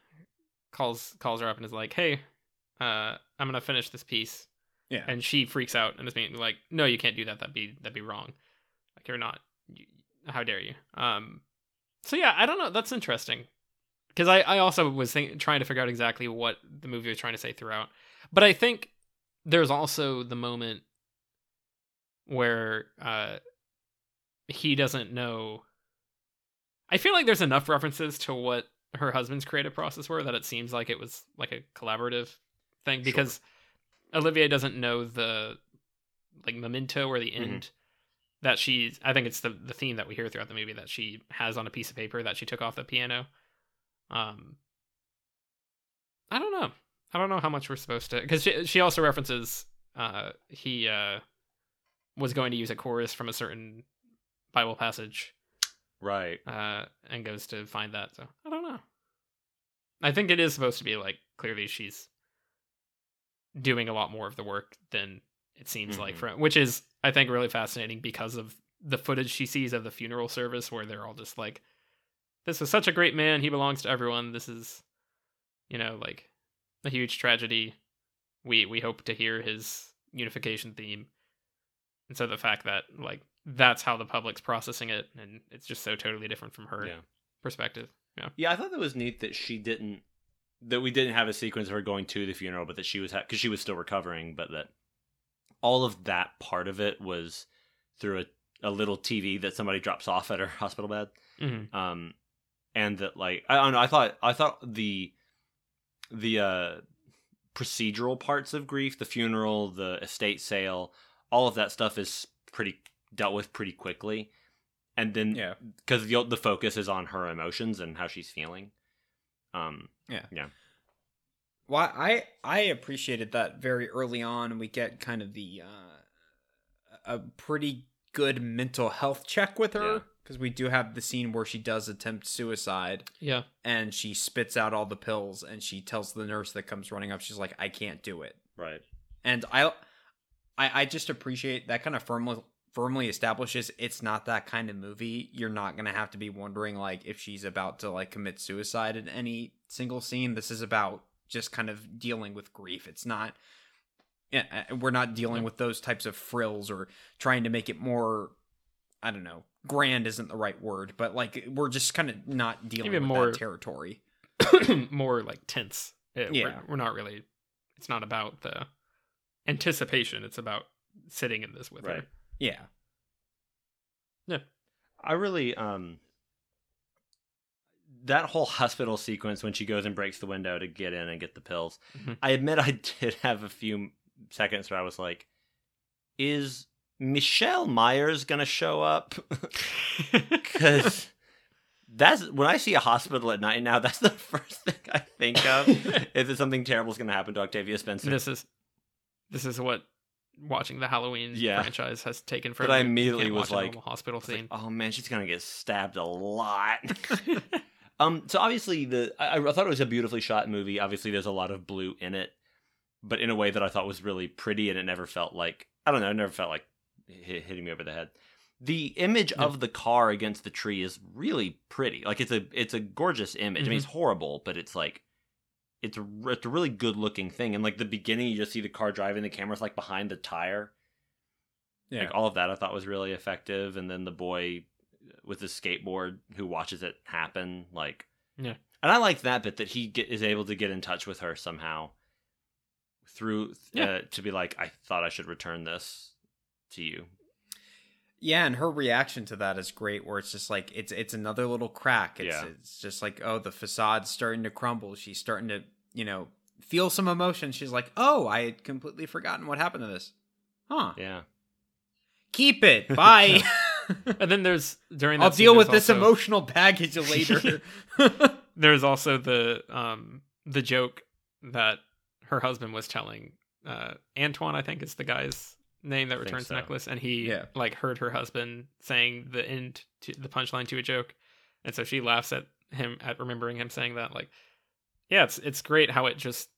Speaker 1: calls calls her up and is like, "Hey, uh, I'm gonna finish this piece,"
Speaker 2: Yeah,
Speaker 1: and she freaks out and is being like, "No, you can't do that. That'd be that'd be wrong. Like you're not. You, how dare you?" Um. So yeah, I don't know. That's interesting because I I also was think, trying to figure out exactly what the movie was trying to say throughout, but I think there's also the moment where uh he doesn't know. I feel like there's enough references to what her husband's creative process were that it seems like it was like a collaborative thing
Speaker 3: Sure.
Speaker 1: because Olivier doesn't know the like memento or the
Speaker 3: Mhm.
Speaker 1: end that she's I think it's the the theme that we hear throughout the movie that she has on a piece of paper that she took off the piano. Um I don't know. I don't know how much we're supposed to cuz she she also references uh he uh was going to use a chorus from a certain Bible passage
Speaker 3: Right.
Speaker 1: uh, and goes to find that. So I don't know. I think it is supposed to be like clearly she's doing a lot more of the work than it seems like
Speaker 3: Mhm.
Speaker 1: from which is I think really fascinating because of the footage she sees of the funeral service where they're all just like this is such a great man he belongs to everyone this is you know like a huge tragedy we we hope to hear his unification theme and so the fact that like that's how the public's processing it and it's just so totally different from her
Speaker 3: Yeah.
Speaker 1: perspective yeah
Speaker 3: Yeah, I thought that was neat that she didn't that we didn't have a sequence of her going to the funeral, but that she was because she was still recovering, but that all of that part of it was through a, a little TV that somebody drops off at her (laughs) hospital bed.
Speaker 1: Mhm.
Speaker 3: Um, and that like I don't know, I thought I thought the the uh procedural parts of grief, the funeral, the estate sale, all of that stuff is pretty dealt with pretty quickly. And then
Speaker 2: Yeah.
Speaker 3: because the the focus is on her emotions and how she's feeling. Um, Yeah. Yeah.
Speaker 2: Well, I I appreciated that very early on. We get kind of the uh, a pretty good mental health check with
Speaker 3: Yeah.
Speaker 2: Her because we do have the scene where she does attempt suicide
Speaker 1: Yeah.
Speaker 2: and she spits out all the pills and she tells the nurse that comes running up, she's like, "I can't do it."
Speaker 3: right.
Speaker 2: And I I, I just appreciate that kind of firmly firmly establishes it's not that kind of movie. You're not gonna have to be wondering like if she's about to like commit suicide in any single scene. This is about just kind of dealing with grief. It's not yeah, uh, we're not dealing with those types of frills or trying to make it more I don't know. Grand isn't the right word, but like we're just kind of not dealing
Speaker 1: Even
Speaker 2: with
Speaker 1: more-
Speaker 2: that territory. (coughs)
Speaker 1: more like tense. It- we're-
Speaker 2: Yeah.
Speaker 1: we're, not really. It's not about the anticipation. It's about sitting in this with
Speaker 3: Right.
Speaker 1: her.
Speaker 2: Yeah. No.
Speaker 3: I really um that whole hospital sequence when she goes and breaks the window to get in and get the pills.
Speaker 1: Mhm.
Speaker 3: I admit I (laughs) did have a few seconds where I was like, "Is Michael Myers gonna show up?" (laughs) Because that's when I see a hospital at night now. (laughs) That's the first thing I think of. (laughs) is that something terrible is gonna happen to Octavia Spencer?
Speaker 1: this is this is what watching the Halloween
Speaker 3: Yeah.
Speaker 1: franchise has taken for.
Speaker 3: But I immediately was like-
Speaker 1: hospital
Speaker 3: like,
Speaker 1: scene.
Speaker 3: oh man, she's gonna get stabbed a lot. Um, so obviously the I, I thought it was a beautifully shot movie. Obviously, there's a lot of blue in it, but in a way that I thought was really pretty, and it never felt like I don't know, it never felt like hit, hitting me over the head. The image
Speaker 1: Yeah.
Speaker 3: of the car against the tree is really pretty. Like it's a it's a gorgeous image. I mean, it's horrible, but it's like it's a, it's a really good looking thing. And like the beginning, you just see the car driving, the camera's like behind the tire.
Speaker 2: Yeah.
Speaker 3: Like all of that, I thought was really effective. And then the boy with the skateboard who watches it happen, like
Speaker 1: Yeah.
Speaker 3: And I like that bit that he get, is able to get in touch with her somehow through
Speaker 1: Yeah.
Speaker 3: uh, to be like, I thought I should return this to you.
Speaker 2: Yeah, and her reaction to that is great. Where it's just like it's it's another little crack. It's
Speaker 3: Yeah.
Speaker 2: it's just like oh, the facade's starting to crumble. She's starting to you know feel some emotion. She's like, oh, I had completely forgotten what happened to this. Huh?
Speaker 3: Yeah.
Speaker 2: Keep it. Bye. (laughs)
Speaker 1: and then there's during that
Speaker 2: I'll deal with this
Speaker 1: also-
Speaker 2: emotional baggage (laughs) later. (laughs)
Speaker 1: There's also the um the joke that her husband was telling uh Antoine, I think is the guy's name that returns
Speaker 3: so.
Speaker 1: necklace, and he
Speaker 2: Yeah.
Speaker 1: like heard her husband saying the end to the punchline to a joke, and so she laughs at him at remembering him saying that. Like, yeah, it's it's great how it just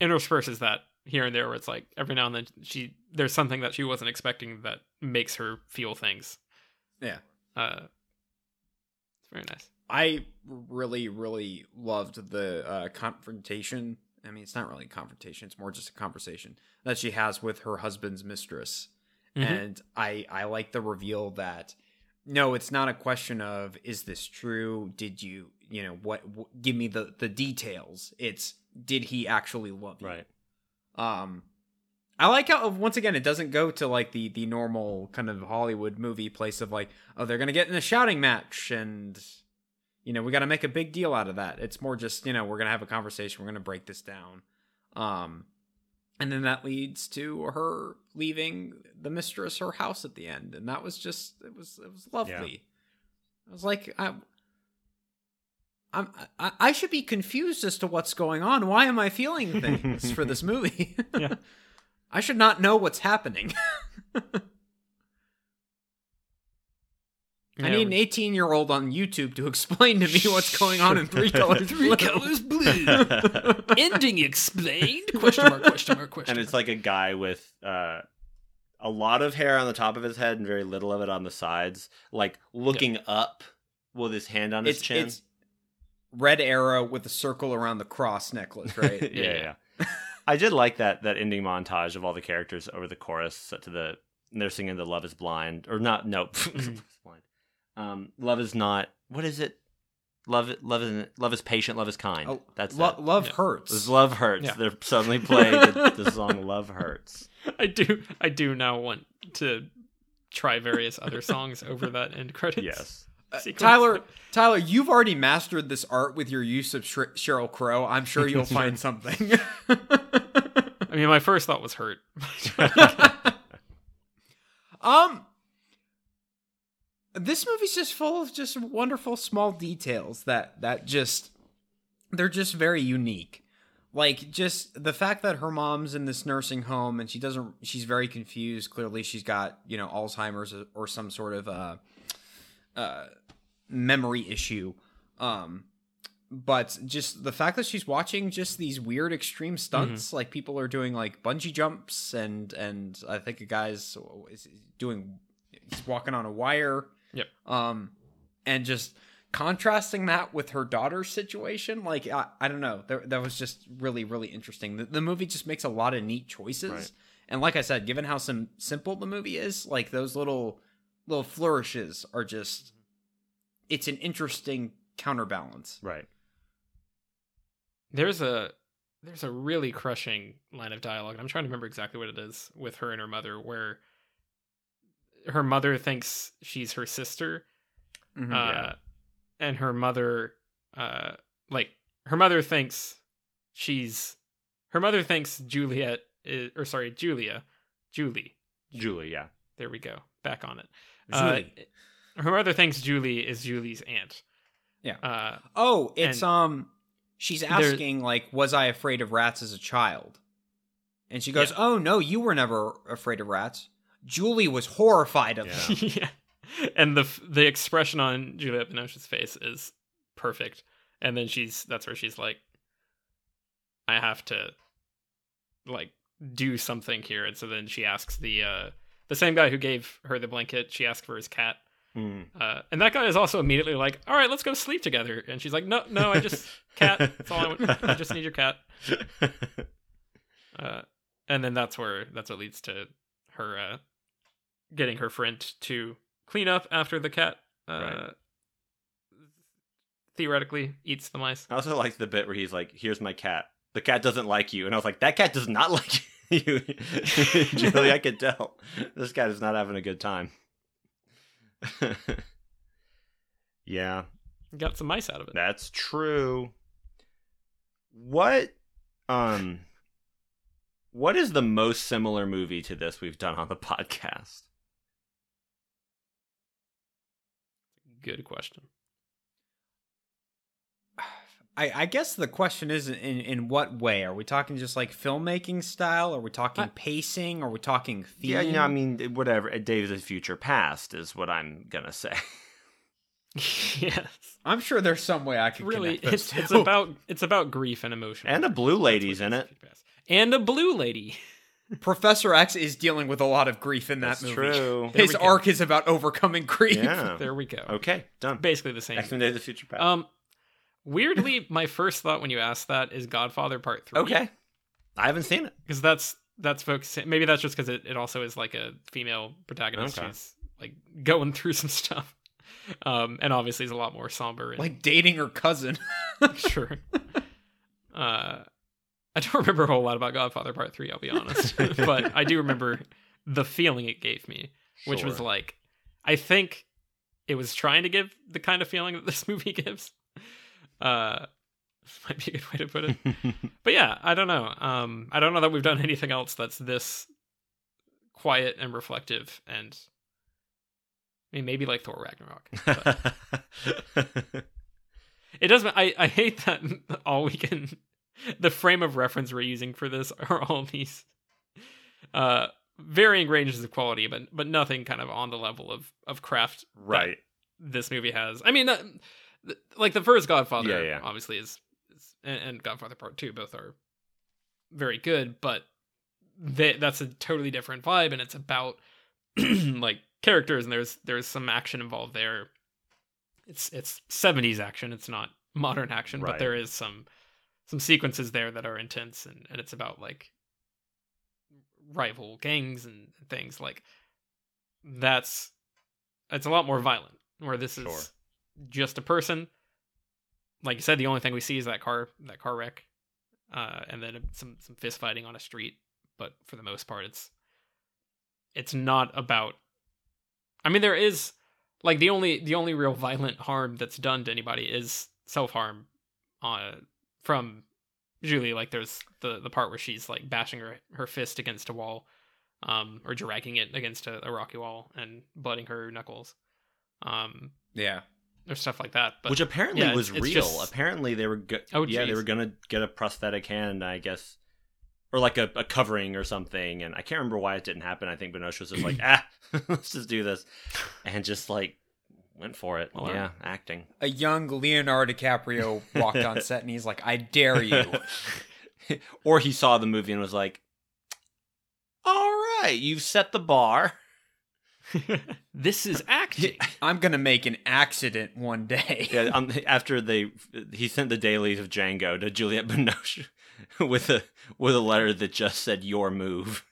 Speaker 1: intersperses that here and there, where it's like every now and then she there's something that she wasn't expecting that makes her feel things.
Speaker 2: yeah.
Speaker 1: Uh, it's very nice.
Speaker 2: I really, really loved the uh, confrontation. I mean, it's not really a confrontation; it's more just a conversation that she has with her husband's mistress.
Speaker 1: Mhm.
Speaker 2: And I, I like the reveal that no, it's not a question of is this true? Did you, you know, what? wh- give me the the details. It's did he actually love you?
Speaker 3: Right.
Speaker 2: Um, I like how once again it doesn't go to like the the normal kind of Hollywood movie place of like oh they're gonna get in a shouting match and you know we got to make a big deal out of that. It's more just you know we're gonna have a conversation. We're gonna break this down. Um, and then that leads to her leaving the mistress her house at the end, and that was just it was it was lovely. I was like I. I'm, I, I should be confused as to what's going on. Why am I feeling (laughs) things for this movie?
Speaker 1: Yeah. (laughs)
Speaker 2: I should not know what's happening. (laughs) I need an 18 year old on YouTube to explain to me what's going on in three colors.
Speaker 1: Three
Speaker 2: blue.
Speaker 1: colors blue. (laughs) Ending explained? Question mark? Question mark? Question
Speaker 3: and it's like a guy with uh, a lot of hair on the top of his head and very little of it on the sides, like looking up with his hand on his
Speaker 2: It's,
Speaker 3: chin.
Speaker 2: it's red arrow with a circle around the cross necklace, right? (laughs)
Speaker 3: yeah,
Speaker 1: Yeah.
Speaker 3: yeah. (laughs) I did like that that ending montage of all the characters over the chorus set to the and they're singing the "Love Is Blind" or not? No, Love Is Blind. Um, "Love Is Not." What is it? Love, love, is, love is patient. Love is kind.
Speaker 2: Oh,
Speaker 3: That's
Speaker 2: lo-
Speaker 3: it.
Speaker 2: love
Speaker 1: Yeah.
Speaker 2: hurts.
Speaker 3: Love hurts.
Speaker 1: Yeah.
Speaker 3: They're suddenly playing the, (laughs) the song "Love Hurts."
Speaker 1: I do I do now want to try various other songs over that end credits.
Speaker 3: Yes. (laughs)
Speaker 2: Uh. Tyler, Tyler, you've already mastered this art with your use of Sh- Sheryl Crow. I'm sure you'll (laughs) find something.
Speaker 1: I mean, my first thought was hurt.
Speaker 2: um, this movie's just full of just wonderful small details that that just they're just very unique. Like just the fact that her mom's in this nursing home and she doesn't she's very confused. Clearly she's got, you know, Alzheimer's or some sort of uh uh memory issue. Um but just the fact that she's watching just these weird extreme stunts like people are doing like bungee jumps and and i think a guy's doing he's walking on a wire
Speaker 1: Yep.
Speaker 2: um and just contrasting that with her daughter's situation like i, I don't know that, that was just really really interesting the, the movie just makes a lot of neat choices
Speaker 3: Right.
Speaker 2: and like i said given how sim- simple the movie is like those little little flourishes are just it's an interesting counterbalance
Speaker 3: Right.
Speaker 1: there's a there's a really crushing line of dialogue. And I'm trying to remember exactly what it is with her and her mother, where her mother thinks she's her sister,
Speaker 2: Mhm.
Speaker 1: uh,
Speaker 3: Yeah.
Speaker 1: and her mother, uh, like her mother thinks she's her mother thinks Juliet is, or sorry, Julia, Julie.
Speaker 3: Julie. Yeah.
Speaker 1: There we go, back on it. Uh, her mother thinks Julie is Julie's aunt.
Speaker 2: Yeah.
Speaker 1: Uh,
Speaker 2: Oh, it's um she's asking like was I afraid of rats as a child? And she goes,
Speaker 1: Yeah.
Speaker 2: "Oh no, you were never afraid of rats. Julie was horrified of
Speaker 3: Yeah.
Speaker 2: them." (laughs)
Speaker 1: yeah. And the the expression on Juliette Binoche's face is perfect. And then she's that's where she's like, I have to like do something here. And so then she asks the uh the same guy who gave her the blanket, she asked for his cat.
Speaker 3: Mm.
Speaker 1: Uh, and that guy is also immediately like, "All right, let's go sleep together." And she's like, "No, no, I just (laughs) cat. That's all I want. I just need your cat." (laughs) Uh, and then that's where that's what leads to her uh, getting her friend to clean up after the cat uh,
Speaker 3: Right.
Speaker 1: theoretically eats the mice.
Speaker 3: I also like the bit where he's like, "Here's my cat. The cat doesn't like you," and I was like, "That cat does not (laughs) like you, (laughs) Julie. I could tell. This cat is not having a good time." (laughs) yeah,
Speaker 1: Got some mice out of it.
Speaker 3: that's true. What, um, what is the most similar movie to this we've done on the podcast?
Speaker 1: Good question.
Speaker 2: I, I guess the question is in in what way? Are we talking just like filmmaking style? Are we talking
Speaker 1: I-
Speaker 2: pacing? Are we talking theme?
Speaker 3: Yeah, you know, I mean, whatever. Days of Future Past is what I'm gonna say. (laughs)
Speaker 1: yes,
Speaker 2: I'm sure there's some way I could
Speaker 1: really, it's it's about it's about grief and emotion.
Speaker 3: And a blue lady's in it.
Speaker 1: And a blue lady.
Speaker 2: Professor X is dealing with a lot of grief in that
Speaker 3: That's
Speaker 2: movie.
Speaker 3: true.
Speaker 1: There
Speaker 2: His
Speaker 1: we go.
Speaker 2: arc is about overcoming grief.
Speaker 3: Yeah. (laughs)
Speaker 1: There we go.
Speaker 3: Okay, done.
Speaker 1: Basically the same.
Speaker 3: X Men: Days of Future Past.
Speaker 1: Um, weirdly, (laughs) my first thought when you asked that is Godfather Part Three.
Speaker 3: okay, I haven't seen it.
Speaker 1: because that's that's focusing. Maybe that's just because it, it also is like a female protagonist
Speaker 3: Okay.
Speaker 1: who's like going through (laughs) some stuff. Um, and obviously is a lot more somber. And,
Speaker 2: Like dating her cousin.
Speaker 1: sure. Uh, I don't (laughs) remember a whole lot about Godfather Part Three. I'll be honest, (laughs) but I do remember the feeling it gave me, which was like, I think it was trying to give the kind of feeling that this (laughs) movie gives. Uh, might be a good way to put it. But yeah, I don't know. Um, I don't know that we've done anything else that's this quiet and reflective, and I mean, maybe like Thor Ragnarok. It does. I I hate that all we can. The frame of reference we're using for this are (laughs) all these uh varying ranges of quality, but but nothing kind of on the level of of craft
Speaker 3: right.
Speaker 1: this movie has. I mean, uh, th- like the first Godfather,
Speaker 3: Yeah, yeah.
Speaker 1: obviously is, is and, and Godfather Part Two both are very good, but they, that's a totally different vibe, and it's about (clears throat) like characters, and there's there's some action involved there. It's it's seventies action. It's not modern action,
Speaker 3: Right.
Speaker 1: but there is some some sequences there that are intense, and, and it's about like rival gangs and things like that's it's a lot more violent where this
Speaker 3: Sure.
Speaker 1: is just a person like you said, the only thing we see is that car that car wreck, uh, and then some some fist fighting on a street. But for the most part, it's it's not about. I mean, there is like the only the only real violent harm that's done to anybody is self harm, uh, from Julie. Like there's the the part where she's like bashing her her fist against a wall, um, or dragging it against a, a rocky wall and blooding her knuckles, um,
Speaker 2: Yeah.
Speaker 1: or stuff like that. But
Speaker 3: Which apparently
Speaker 1: yeah,
Speaker 3: was
Speaker 1: it's- it's
Speaker 3: real.
Speaker 1: just-
Speaker 3: Apparently they were go-
Speaker 1: Oh,
Speaker 3: yeah, they were gonna get a prosthetic hand, I guess, or like a, a covering or something. And I can't remember why it didn't happen. I think Binoche was just like, (clears throat) ah, (laughs) let's just do this, and just like went for it.
Speaker 1: Well,
Speaker 3: yeah, acting.
Speaker 2: A young Leonardo DiCaprio walked on set and he's like, I dare you. (laughs)
Speaker 3: or he saw the movie and was like, "All right, you've set the bar." (laughs)
Speaker 1: this is acting. (laughs)
Speaker 2: I'm going to make an accident one day.
Speaker 3: Yeah, um, after they he sent the dailies of Django to Juliette Binoche with a with a letter that just said "Your move."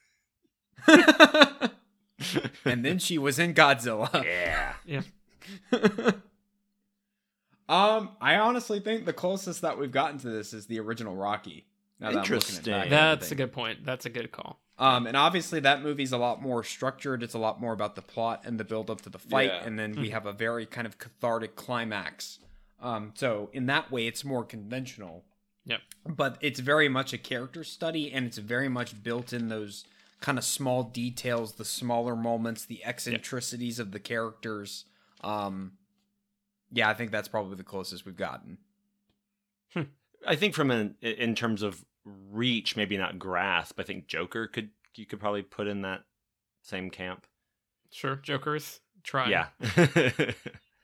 Speaker 2: and then she was in Godzilla.
Speaker 3: Yeah. Yeah. (laughs)
Speaker 2: um, I honestly think the closest that we've gotten to this is the original Rocky. Now that I'm looking at
Speaker 3: Interesting.
Speaker 2: that
Speaker 1: That's a good point. That's a good call.
Speaker 2: Um, and obviously that movie's a lot more structured. It's a lot more about the plot and the build up to the fight,
Speaker 3: Yeah.
Speaker 2: and then we have a very kind of cathartic climax. Um, so in that way, it's more conventional.
Speaker 1: Yep.
Speaker 2: But it's very much a character study, and it's very much built in those kind of small details, the smaller moments, the eccentricities of the characters. Um, yeah, I think that's probably the closest we've gotten.
Speaker 3: I think from an in terms of reach, maybe not grasp. I think Joker could you could probably put in that same camp.
Speaker 1: Sure, Joker's try.
Speaker 3: Yeah, (laughs)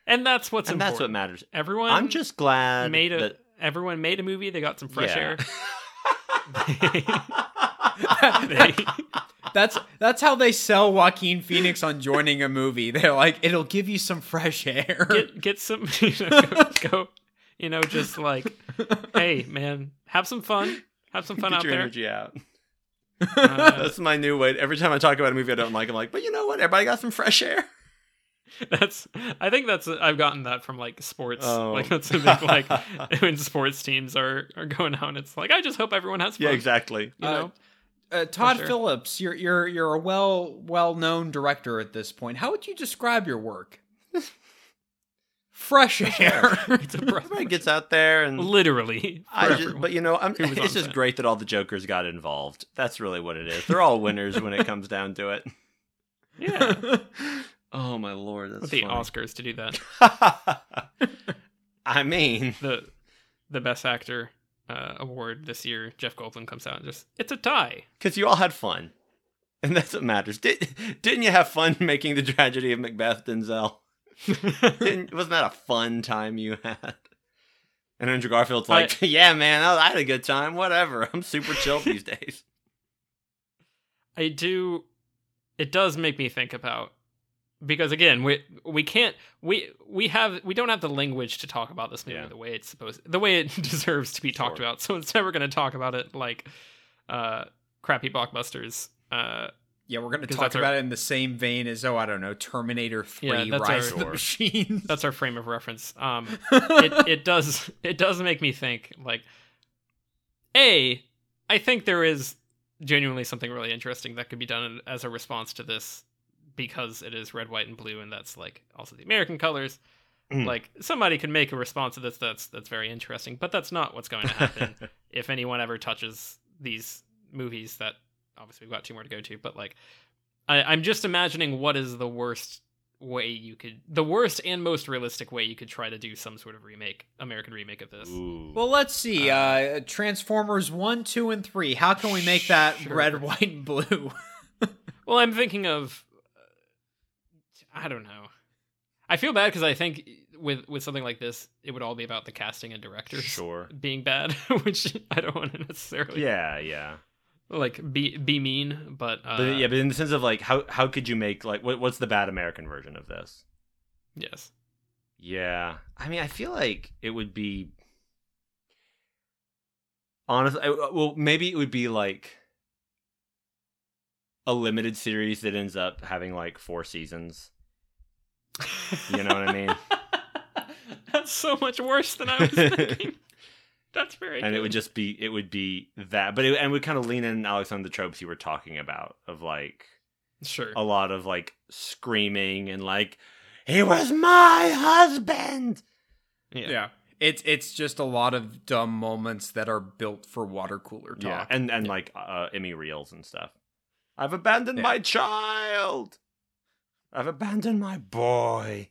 Speaker 1: and that's what's
Speaker 3: and that's what matters.
Speaker 1: Everyone
Speaker 3: I'm just glad
Speaker 1: made a
Speaker 3: that
Speaker 1: everyone made a movie. They got some fresh
Speaker 3: Yeah.
Speaker 1: air. (laughs) (laughs) (laughs)
Speaker 2: That's that's how they sell Joaquin Phoenix on joining a movie. They're like, it'll give you some fresh air.
Speaker 1: get get some (laughs) you know, go, go you know just like hey man have some fun have some fun
Speaker 3: Get
Speaker 1: out
Speaker 3: your
Speaker 1: there
Speaker 3: energy out.
Speaker 1: Uh, (laughs)
Speaker 3: That's my new way. Every time I talk about a movie I don't like, I'm like, but you know what? Everybody got some fresh air.
Speaker 1: that's i think that's i've gotten that from like sports
Speaker 3: Oh.
Speaker 1: like that's a big like when sports teams are are going out it's like i just hope everyone has fun
Speaker 3: Yeah, exactly.
Speaker 1: you
Speaker 2: Uh,
Speaker 1: know
Speaker 2: Uh, Todd
Speaker 1: sure.
Speaker 2: Phillips, you're you're you're a well well known director at this point. How would you describe your work? (laughs) Fresh air.
Speaker 1: it's a breath
Speaker 3: Everybody gets out there and
Speaker 1: literally (laughs)
Speaker 3: I just, but you know, I'm,
Speaker 1: who
Speaker 3: it's just
Speaker 1: set.
Speaker 3: great that all the Jokers got involved. That's really what it is. They're all winners when it comes down to it.
Speaker 1: yeah (laughs)
Speaker 3: Oh my lord, that's
Speaker 1: with the
Speaker 3: funny.
Speaker 1: oscars to do that
Speaker 3: I mean,
Speaker 1: the the best actor uh, award this year jeff goldblum comes out and just it's a tie
Speaker 3: because you all had fun, and that's what matters. Did didn't you have fun making the tragedy of Macbeth, Denzel? (laughs) Didn't, wasn't that a fun time you had? And Andrew Garfield's like, yeah, man, I, I had a good time. Whatever, I'm super chill these (laughs) days.
Speaker 1: I do. It does make me think about because again, we we can't we we have we don't have the language to talk about this movie
Speaker 3: Yeah.
Speaker 1: the way it's supposed the way it (laughs) deserves to be talked
Speaker 3: Sure.
Speaker 1: about. So it's never going to talk about it like uh crappy blockbusters. Uh,
Speaker 2: yeah, we're gonna talk
Speaker 1: that's our-
Speaker 2: about it in the same vein as oh I don't know Terminator Three:
Speaker 1: Yeah, that's
Speaker 2: Rise
Speaker 1: our-
Speaker 2: of the Machines.
Speaker 1: that's our frame of reference. Um, (laughs) it it does it does make me think like a I think there is genuinely something really interesting that could be done as a response to this because it is red, white, and blue, and that's like also the American colors.
Speaker 3: Mm.
Speaker 1: Like somebody could make a response to this that's that's very interesting, but that's not what's going to happen (laughs) if anyone ever touches these movies. That obviously we've got two more to go to, but like I, I'm just imagining what is the worst way you could, the worst and most realistic way you could try to do some sort of remake, American remake of this.
Speaker 3: Ooh.
Speaker 2: Well, let's see. Uh, Transformers one, two, and three. How can we make that
Speaker 1: Sure.
Speaker 2: red, (laughs) white, and blue? (laughs)
Speaker 1: Well, I'm thinking of, uh, I don't know. I feel bad because I think with with something like this, it would all be about the casting and directors
Speaker 3: sure. (laughs)
Speaker 1: being bad, (laughs) which I don't want to necessarily
Speaker 3: Yeah, yeah.
Speaker 1: like be be mean, but, uh,
Speaker 3: But yeah, but in the sense of like, how how could you make like what what's the bad American version of this?
Speaker 1: yes,
Speaker 3: Yeah, I mean, I feel like it would be honestly. I- Well, maybe it would be like a limited series that ends up having like four seasons. You know what I mean? (laughs)
Speaker 1: That's so much worse than I was thinking. (laughs) That's very.
Speaker 3: and
Speaker 1: good.
Speaker 3: it would just be it would be that, but it and would kind of lean in Alex on the tropes you were talking about of like
Speaker 1: sure.
Speaker 3: a lot of like screaming and like he was my husband.
Speaker 1: yeah.
Speaker 2: Yeah. It's it's just a lot of dumb moments that are built for water cooler talk.
Speaker 3: Yeah, and and like uh, Emmy reels and stuff. I've abandoned
Speaker 2: Yeah.
Speaker 3: my child. I've abandoned my boy.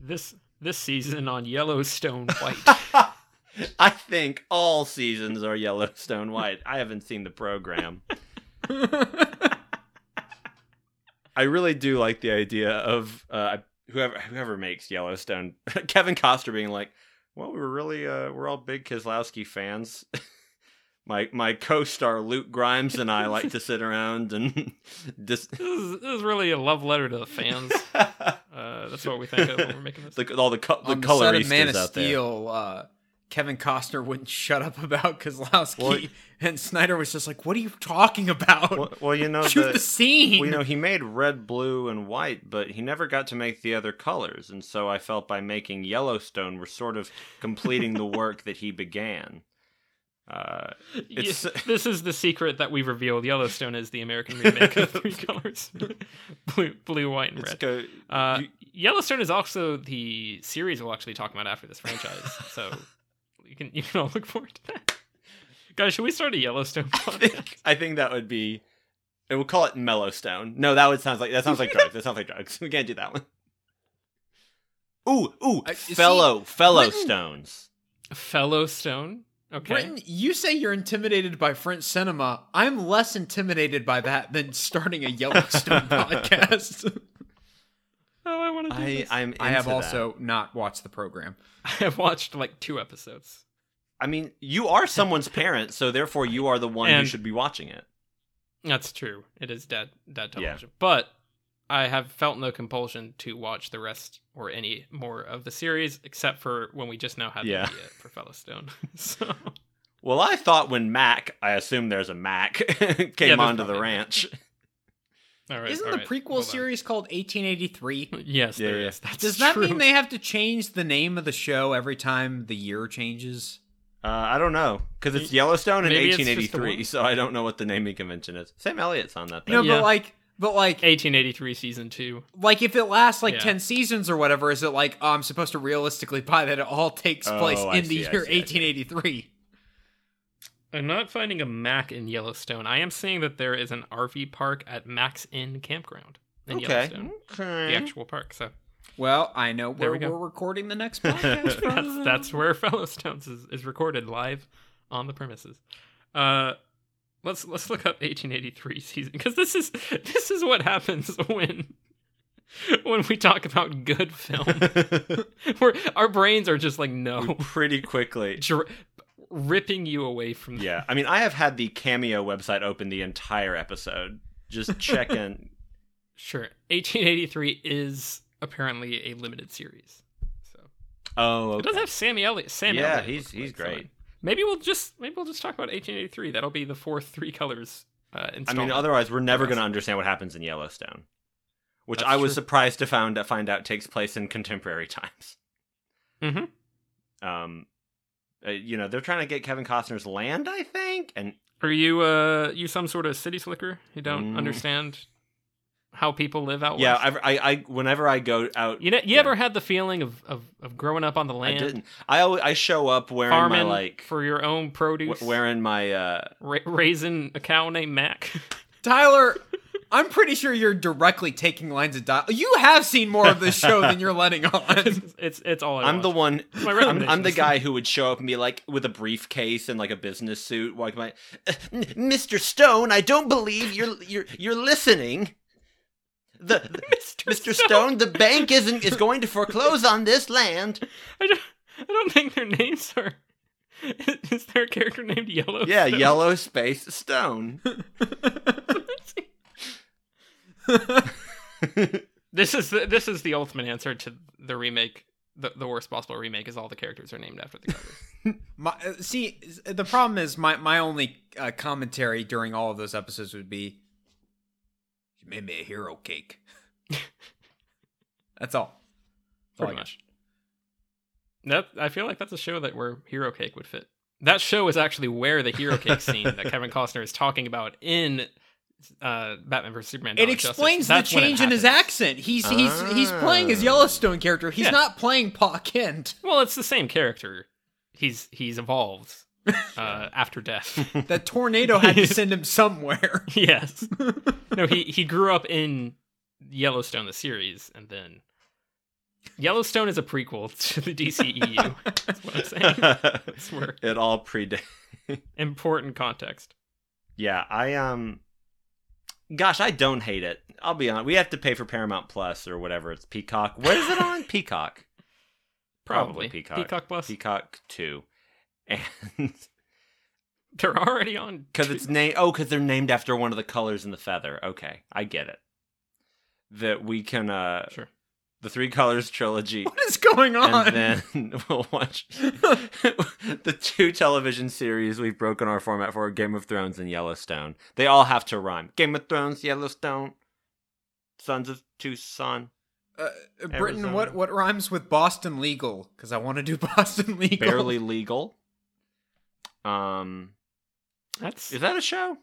Speaker 1: This this season on Yellowstone White. (laughs)
Speaker 3: I think all seasons are Yellowstone White. I haven't seen the program. I really do like the idea of uh, whoever whoever makes Yellowstone, (laughs) Kevin Costner being like, "Well, we were really uh, we're all big Kieslowski fans." (laughs) my my co-star Luke Grimes and I like to sit around and (laughs) dis-
Speaker 1: this, is, this is really a love letter to the fans. (laughs) Uh, that's what we think of when we're making this.
Speaker 3: the, all the co- the
Speaker 2: On the set of
Speaker 3: coloristas
Speaker 2: Man of
Speaker 3: out there.
Speaker 2: Steel, uh, Kevin Costner wouldn't shut up about Kieslowski,
Speaker 3: Well- (laughs)
Speaker 2: and Snyder was just like, "What are you talking about?
Speaker 3: Well, well, you know,
Speaker 2: Shoot
Speaker 3: the,
Speaker 2: the, scene."
Speaker 3: well, you know, he made red, blue, and white, but he never got to make the other colors, and so I felt by making Yellowstone, we're sort of completing the work that he began. Uh, (laughs) (laughs)
Speaker 1: this is the secret that we've revealed. Yellowstone is the American remake of three (laughs) colors: blue, blue, white, and red.
Speaker 3: go,
Speaker 1: Uh,
Speaker 3: you-
Speaker 1: Yellowstone is also the series we'll actually talk about after this franchise, so you can you can all look forward to that. Guys, should we start a Yellowstone
Speaker 3: I think I think that would be. It would call it Mellowstone. No, that would sounds like that sounds like drugs. That sounds like drugs. We can't do that one. Ooh, ooh,
Speaker 2: I-
Speaker 3: fellow fellow stones.
Speaker 1: Fellow Stone. Okay.
Speaker 2: Britton, you say you're intimidated by French cinema. I'm less intimidated by that than starting a Yellowstone (laughs) podcast.
Speaker 1: Oh, I want to do
Speaker 3: I
Speaker 1: this.
Speaker 3: I'm.
Speaker 2: I have
Speaker 3: into that.
Speaker 2: also not watched the program. (laughs)
Speaker 1: I have watched like two episodes.
Speaker 3: I mean, you are someone's parent, so therefore you are the one who should be watching it.
Speaker 1: That's true. It is dead dead
Speaker 3: Yeah.
Speaker 1: television. But I have felt no compulsion to watch the rest or any more of the series, except for when we just now had
Speaker 3: Yeah.
Speaker 1: the idea for Fellowstone. (laughs) (laughs) so
Speaker 3: Well, I thought when Mac, I assume there's a Mac, (laughs) came
Speaker 1: there's
Speaker 3: onto the ranch.
Speaker 1: all right.
Speaker 2: Isn't
Speaker 1: all
Speaker 2: the
Speaker 1: right,
Speaker 2: prequel
Speaker 1: hold on.
Speaker 2: series called 1883?
Speaker 1: Yes,
Speaker 3: Yeah,
Speaker 1: there
Speaker 3: yeah.
Speaker 1: is. That's
Speaker 2: Does that
Speaker 1: true.
Speaker 2: mean they have to change the name of the show every time the year changes?
Speaker 3: Uh, I don't know because it's Yellowstone in
Speaker 1: Maybe it's just the
Speaker 3: 1883, so I don't know what the naming convention is. Sam Elliott's on that.
Speaker 2: No,
Speaker 3: Thing.
Speaker 1: Yeah.
Speaker 2: but like, but like,
Speaker 1: 1883 season two?
Speaker 2: like if it lasts like
Speaker 1: Yeah.
Speaker 2: 10 seasons or whatever, is it like, oh, I'm supposed to realistically buy that it all takes
Speaker 3: Oh,
Speaker 2: place
Speaker 3: I
Speaker 2: in the
Speaker 3: see, I
Speaker 2: year
Speaker 3: see, I see.
Speaker 2: 1883?
Speaker 1: I'm not finding a Mac in Yellowstone. I am seeing that there is an RV park at Max Inn Campground in
Speaker 3: Okay.
Speaker 1: Yellowstone,
Speaker 3: Okay.
Speaker 1: the actual park. So
Speaker 2: Well, I know
Speaker 1: There
Speaker 2: where
Speaker 1: we
Speaker 2: we
Speaker 1: go.
Speaker 2: are recording the next (laughs) podcast from.
Speaker 1: that's that's where Fellowstones is, is recorded live on the premises. Uh, let's let's look up 1883 season because this is this is what happens when when we talk about good film. (laughs) Where our brains are just like no,
Speaker 3: Pretty quickly. (laughs)
Speaker 1: dr- ripping you away from
Speaker 3: Yeah, I mean, I have had the Cameo website open the entire episode, just checking. (laughs)
Speaker 1: Sure, 1883 is apparently a limited series. So
Speaker 3: oh,
Speaker 1: it does have Sammy Elliott. Sam
Speaker 3: Yeah,
Speaker 1: Elliott,
Speaker 3: he's- he's
Speaker 1: like,
Speaker 3: great.
Speaker 1: Maybe we'll just maybe we'll just talk about 1883. That'll be the fourth three colors. Uh,
Speaker 3: I mean, otherwise, we're never going to understand what happens in Yellowstone, which
Speaker 1: That's
Speaker 3: I was
Speaker 1: true.
Speaker 3: surprised to found find out takes place in contemporary (laughs) times.
Speaker 1: Mhm.
Speaker 3: Um, uh, you know, they're trying to get Kevin Costner's land, I think, and
Speaker 1: Are you uh you some sort of city slicker? You don't
Speaker 3: Mm.
Speaker 1: understand how people live out
Speaker 3: yeah,
Speaker 1: west?
Speaker 3: I, I, I, whenever I go out,
Speaker 1: you know, you
Speaker 3: yeah.
Speaker 1: ever had the feeling of, of, of growing up on the land?
Speaker 3: I
Speaker 1: land,
Speaker 3: didn't. I always, I show up wearing
Speaker 1: farming
Speaker 3: my like,
Speaker 1: for your own produce,
Speaker 3: w- wearing my uh,
Speaker 1: ra- raising a cow named Mac? (laughs)
Speaker 2: Tyler, I'm pretty sure you're directly taking lines of dialogue. You have seen more of this show than you're letting on. (laughs)
Speaker 1: it's, it's it's all I
Speaker 3: I'm the one.
Speaker 1: my
Speaker 3: I'm, I'm the guy who would show up and be like with a briefcase and like a business suit, like my "Uh, Mr. Stone. I don't believe you're you're you're listening. The, (laughs) the- Mr. Stone, the bank isn't is going to foreclose on this land.
Speaker 1: I don't, I don't think their names are. (laughs) Is there a character named Yellow?
Speaker 3: Yeah, yellow space stone. (laughs)
Speaker 1: This is the, this is the ultimate answer to the remake. The, the worst possible remake is all the characters are named after the colors.
Speaker 2: My, uh, see, the problem is my my only uh, commentary during all of those episodes would be, "She made me a hero cake." That's all. That's
Speaker 1: Pretty
Speaker 2: got.
Speaker 1: much. That I feel like that's a show that where Hero Cake would fit. That show is actually where the Hero Cake scene that Kevin Costner is talking about in uh, Batman vs Superman.
Speaker 2: It
Speaker 1: Dawn of Justice,
Speaker 2: explains the
Speaker 1: that's when it
Speaker 2: change in his accent. He's he's he's playing his
Speaker 3: Ah.
Speaker 2: Yellowstone character. He's
Speaker 1: Yeah.
Speaker 2: not playing Pa Kent.
Speaker 1: Well, it's the same character. He's he's evolved (laughs) uh, after death. (laughs)
Speaker 2: That tornado had to (laughs) send him somewhere.
Speaker 1: yes. No, he he grew up in Yellowstone, the series, and then Yellowstone is a prequel to the DCEU. That's what I'm saying. That's where
Speaker 3: it all predates.
Speaker 1: important context.
Speaker 3: Yeah, I um gosh, I don't hate it. I'll be honest. We have to pay for Paramount Plus or whatever. It's Peacock. Where is it on? Peacock.
Speaker 1: Probably,
Speaker 3: Peacock.
Speaker 1: Peacock Plus.
Speaker 3: Peacock 2. And (laughs)
Speaker 1: They're already on
Speaker 3: cuz it's named Oh, cuz they're named after one of the colors in the feather. Okay, I get it. That we can uh
Speaker 1: Sure.
Speaker 3: the Three Colors trilogy
Speaker 2: What is going on?
Speaker 3: and then (laughs) we'll watch (laughs) the two television series we've broken our format for Game of Thrones and Yellowstone. They all have to rhyme. Game of Thrones, Yellowstone, Sons of Tucson,
Speaker 2: uh, Britain,
Speaker 3: Arizona.
Speaker 2: what what rhymes with Boston legal? Because I want to do Boston legal.
Speaker 3: Barely Legal. Um,
Speaker 1: That's
Speaker 3: is that a show?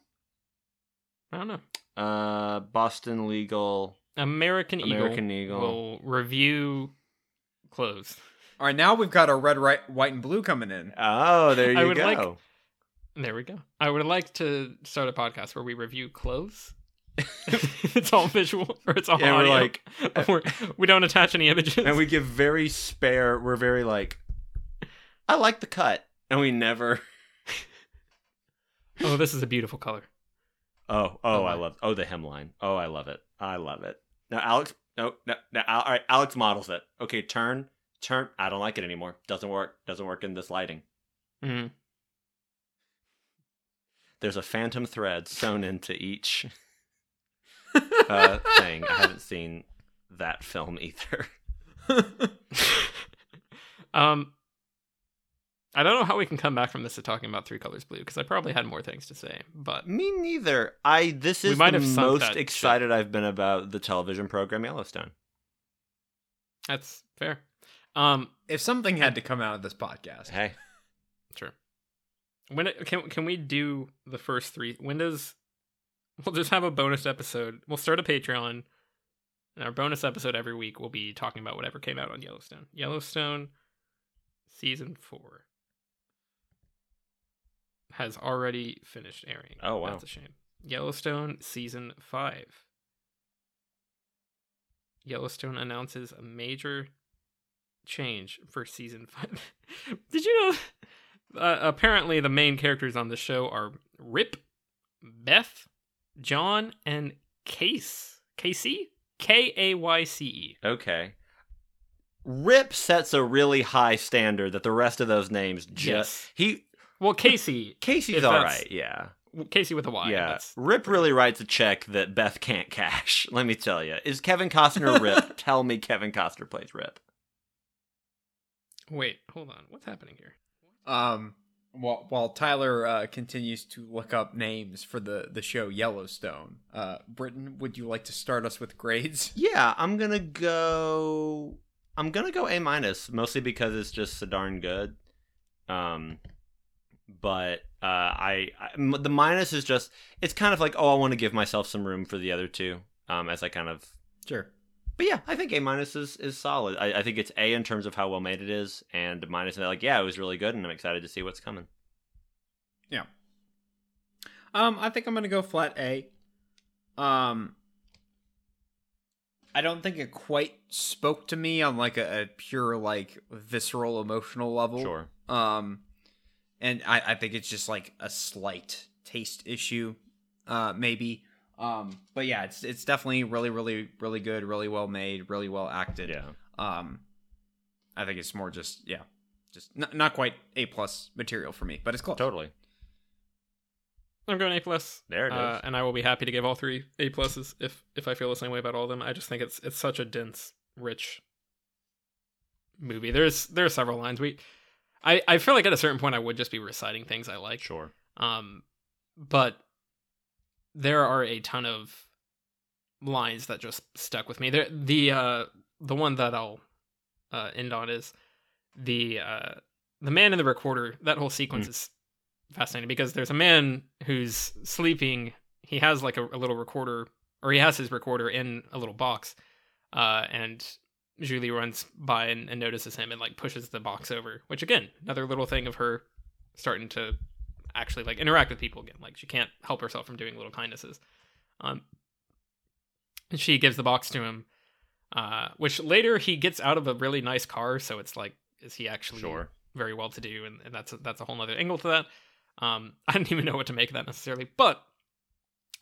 Speaker 1: I don't know.
Speaker 3: Uh, Boston Legal.
Speaker 1: American,
Speaker 3: American
Speaker 1: Eagle,
Speaker 3: Eagle.
Speaker 1: will review clothes.
Speaker 2: All right, now we've got our red, right, white, and blue coming in.
Speaker 3: Oh, there you
Speaker 1: I would
Speaker 3: go.
Speaker 1: like- There we go. I would like to start a podcast where we review clothes. (laughs) it's all visual or it's all
Speaker 3: and we're like, (laughs)
Speaker 1: We're, we don't attach any images.
Speaker 3: and we give very spare. We're very like, I like the cut, and we never.
Speaker 1: Oh, this is a beautiful color.
Speaker 3: Oh, oh,
Speaker 1: Oh,
Speaker 3: I love. Oh, the hemline. Oh, I love it. I love it. Now, Alex. No, no, no. All right, Alex models it. Okay, turn, turn. I don't like it anymore. Doesn't work. Doesn't work in this lighting.
Speaker 1: Mhm.
Speaker 3: There's a phantom thread sewn into each (laughs) uh, thing. I haven't seen that film either. (laughs)
Speaker 1: um, I don't know how we can come back from this to talking about Three Colors Blue because I probably had more things to say, but
Speaker 3: Me neither. I. This is
Speaker 1: might
Speaker 3: the
Speaker 1: have
Speaker 3: most
Speaker 1: that ship.
Speaker 3: excited I've been about the television program Yellowstone.
Speaker 1: that's fair. Um,
Speaker 2: if something had to come out of this podcast,
Speaker 3: Hey,
Speaker 1: Sure. When it, can can we do the first three? When does we'll just have a bonus episode? We'll start a Patreon, and our bonus episode every week will be talking about whatever came out on Yellowstone. Yellowstone season four has already finished airing.
Speaker 3: Oh, wow.
Speaker 1: that's a shame. Yellowstone season five. Yellowstone announces a major change for season (laughs) five. Did you know? Uh, apparently, the main characters on the show are Rip, Beth, John, and Case. Casey? K A Y C E.
Speaker 3: okay. Rip sets a really high standard that the rest of those names just
Speaker 1: Yes.
Speaker 3: he
Speaker 1: Well, Casey. (laughs)
Speaker 3: Casey's
Speaker 1: If
Speaker 3: all
Speaker 1: that's-
Speaker 3: right. Yeah.
Speaker 1: Casey with a Y.
Speaker 3: Yeah,
Speaker 1: That's,
Speaker 3: Rip really writes a check that Beth can't cash. (laughs) Let me tell you. Is Kevin Costner Rip? (laughs) tell me Kevin Costner plays Rip.
Speaker 1: wait, hold on. What's happening here?
Speaker 2: um, while while Tyler uh, continues to look up names for the the show Yellowstone, uh, Britton, would you like to start us with grades?
Speaker 3: Yeah, I'm gonna go. I'm gonna go A minus, mostly because it's just so darn good. Um, but uh, I, I the minus is just it's kind of like oh I want to give myself some room for the other two. Um, as I kind of
Speaker 2: Sure.
Speaker 3: But yeah, I think A minus is, is solid. I, I think it's A in terms of how well made it is, and the minus like yeah, it was really good, and I'm excited to see what's coming.
Speaker 2: Yeah. Um, I think I'm gonna go flat A. Um, I don't think it quite spoke to me on like a, a pure like visceral emotional level.
Speaker 3: Sure.
Speaker 2: Um, and I I think it's just like a slight taste issue, uh, maybe. Um, but yeah, it's it's definitely really really really good, really well made, really well acted.
Speaker 3: Yeah.
Speaker 2: Um, I think it's more just yeah, just n- not quite A plus material for me, but it's close.
Speaker 3: Totally.
Speaker 1: I'm going A plus.
Speaker 3: There it
Speaker 1: uh,
Speaker 3: is.
Speaker 1: and I will be happy to give all three A pluses if if I feel the same way about all of them. I just think it's it's such a dense, rich movie. There's there are several lines we. I, I feel like at a certain point I would just be reciting things I like.
Speaker 3: Sure.
Speaker 1: Um, but there are a ton of lines that just stuck with me. There, the uh, the one that I'll uh, end on is the uh, the man in the recorder. That whole sequence
Speaker 3: Mm.
Speaker 1: is fascinating because there's a man who's sleeping. He has like a, a little recorder, or he has his recorder in a little box, uh, and Julie runs by and, and notices him and like pushes the box over. Which again, another little thing of her starting to actually like interact with people again. Like she can't help herself from doing little kindnesses. Um, and she gives the box to him, uh, which later he gets out of a really nice car. So it's like, is he actually
Speaker 3: Sure.
Speaker 1: very well to do? And, and that's a, that's a whole other angle to that. Um, (laughs) I didn't even know what to make of that necessarily, but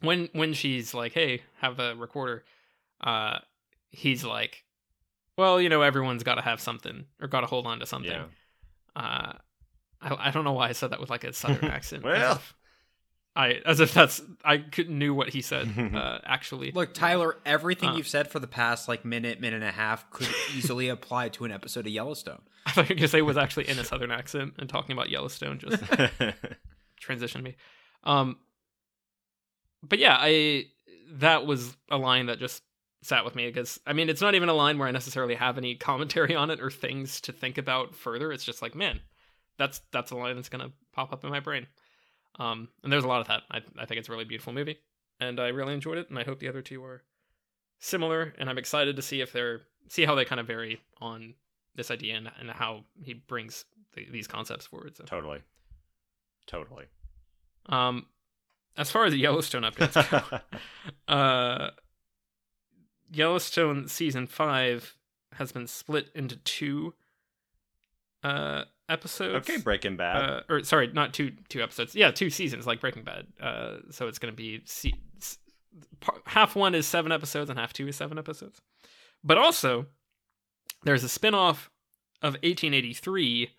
Speaker 1: when when she's like, "Hey, have a recorder," uh, he's like, "Well, you know, everyone's got to have something or got to hold on to something."
Speaker 3: Yeah.
Speaker 1: Uh, I, I don't know why I said that with like a southern (laughs) accent. as
Speaker 3: Well.
Speaker 1: if I as if that's I could knew what he said. (laughs) Uh, actually,
Speaker 2: Look, Tyler, everything
Speaker 1: Uh.
Speaker 2: you've said for the past like minute, minute and a half could easily (laughs) apply to an episode of Yellowstone.
Speaker 1: I thought you were gonna say was actually in a southern accent and talking about Yellowstone just transitioned me. Um, but yeah, I that was a line that just sat with me because I mean it's not even a line where I necessarily have any commentary on it or things to think about further. It's just like, man, that's that's a line that's gonna pop up in my brain. Um, and there's a lot of that. I I think it's a really beautiful movie, and I really enjoyed it, and I hope the other two are similar. And I'm excited to see if they're see how they kind of vary on this idea and, and how he brings the, these concepts forward. So,
Speaker 3: totally. Totally.
Speaker 1: um, as far as the Yellowstone updates go, (laughs) uh, Yellowstone season five has been split into two uh episodes.
Speaker 3: okay, Breaking Bad.
Speaker 1: Uh, or sorry, not two two episodes. Yeah, two seasons like Breaking Bad. Uh, so it's going to be se- half one is seven episodes and half two is seven episodes. But also, there's a spin-off of 1883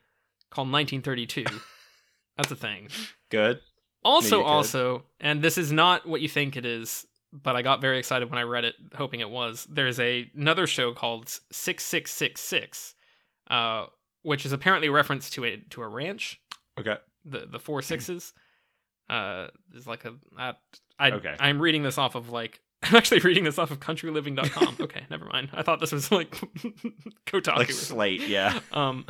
Speaker 1: called 1932. (laughs) That's a thing.
Speaker 3: Good.
Speaker 1: Also,
Speaker 3: Maybe it could.
Speaker 1: also, and this is not what you think it is, but I got very excited when I read it, hoping it was. There's a another show called Six Six Six Six, uh, which is apparently a reference to a to a ranch.
Speaker 3: Okay.
Speaker 1: The the four (clears throat) sixes. Uh, is like a I, I
Speaker 3: Okay.
Speaker 1: I'm reading this off of like (laughs) I'm actually reading this off of CountryLiving.com. (laughs) okay, never mind. I thought this was like (laughs) Kotaku.
Speaker 3: Like. Slate, yeah.
Speaker 1: Um,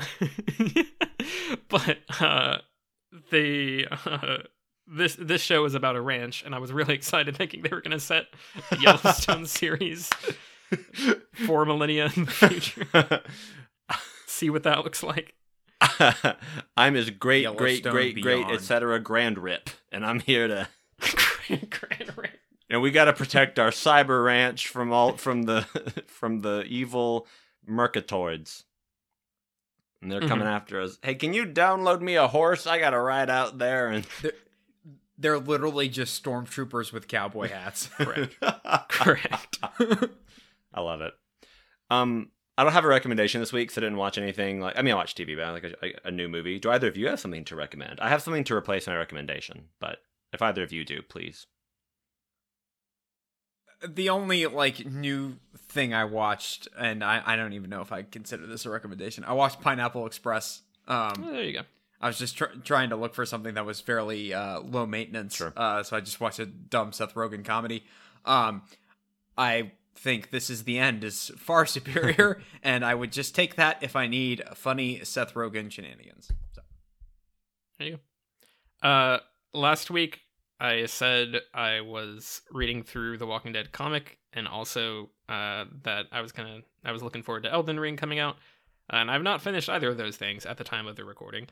Speaker 1: but uh, the uh, this this show is about a ranch, and I was really (laughs) excited, thinking they were going to set a Yellowstone (laughs) series for millennia in the future. (laughs) See what that looks like.
Speaker 3: I'm his great, great,
Speaker 2: Yellowstone
Speaker 3: great, great, etc. Grand Rip, and I'm here to.
Speaker 1: Grand, grand ranch.
Speaker 3: And we got to protect our cyber ranch from all from the from the evil mercatoids. And they're coming mm-hmm. after us. Hey, can you download me a horse? I gotta ride out there and.
Speaker 2: They're literally just stormtroopers with cowboy hats. (laughs)
Speaker 1: Correct. (laughs) Correct. (laughs)
Speaker 3: I love it. Um, I don't have a recommendation this week, so I didn't watch anything. Like, I mean, I watched TV, but like a, a new movie. Do either of you have something to recommend? I have something to replace my recommendation, but if either of you do, please.
Speaker 2: the only like new thing I watched, and I, I don't even know if I consider this a recommendation. I watched Pineapple Express. Um,
Speaker 1: Well, there you go.
Speaker 2: I was just tr- trying to look for something that was fairly uh, low maintenance.
Speaker 3: Sure.
Speaker 2: Uh, so I just watched a dumb Seth Rogen comedy. Um, I think this is the end is far (laughs) superior, (laughs) and I would just take that if I need funny Seth Rogen shenanigans. So.
Speaker 1: There you go. Uh, last week I said I was reading through the Walking Dead comic, and also uh, that I was gonna I was looking forward to Elden Ring coming out, and I've not finished either of those things at the time of the recording.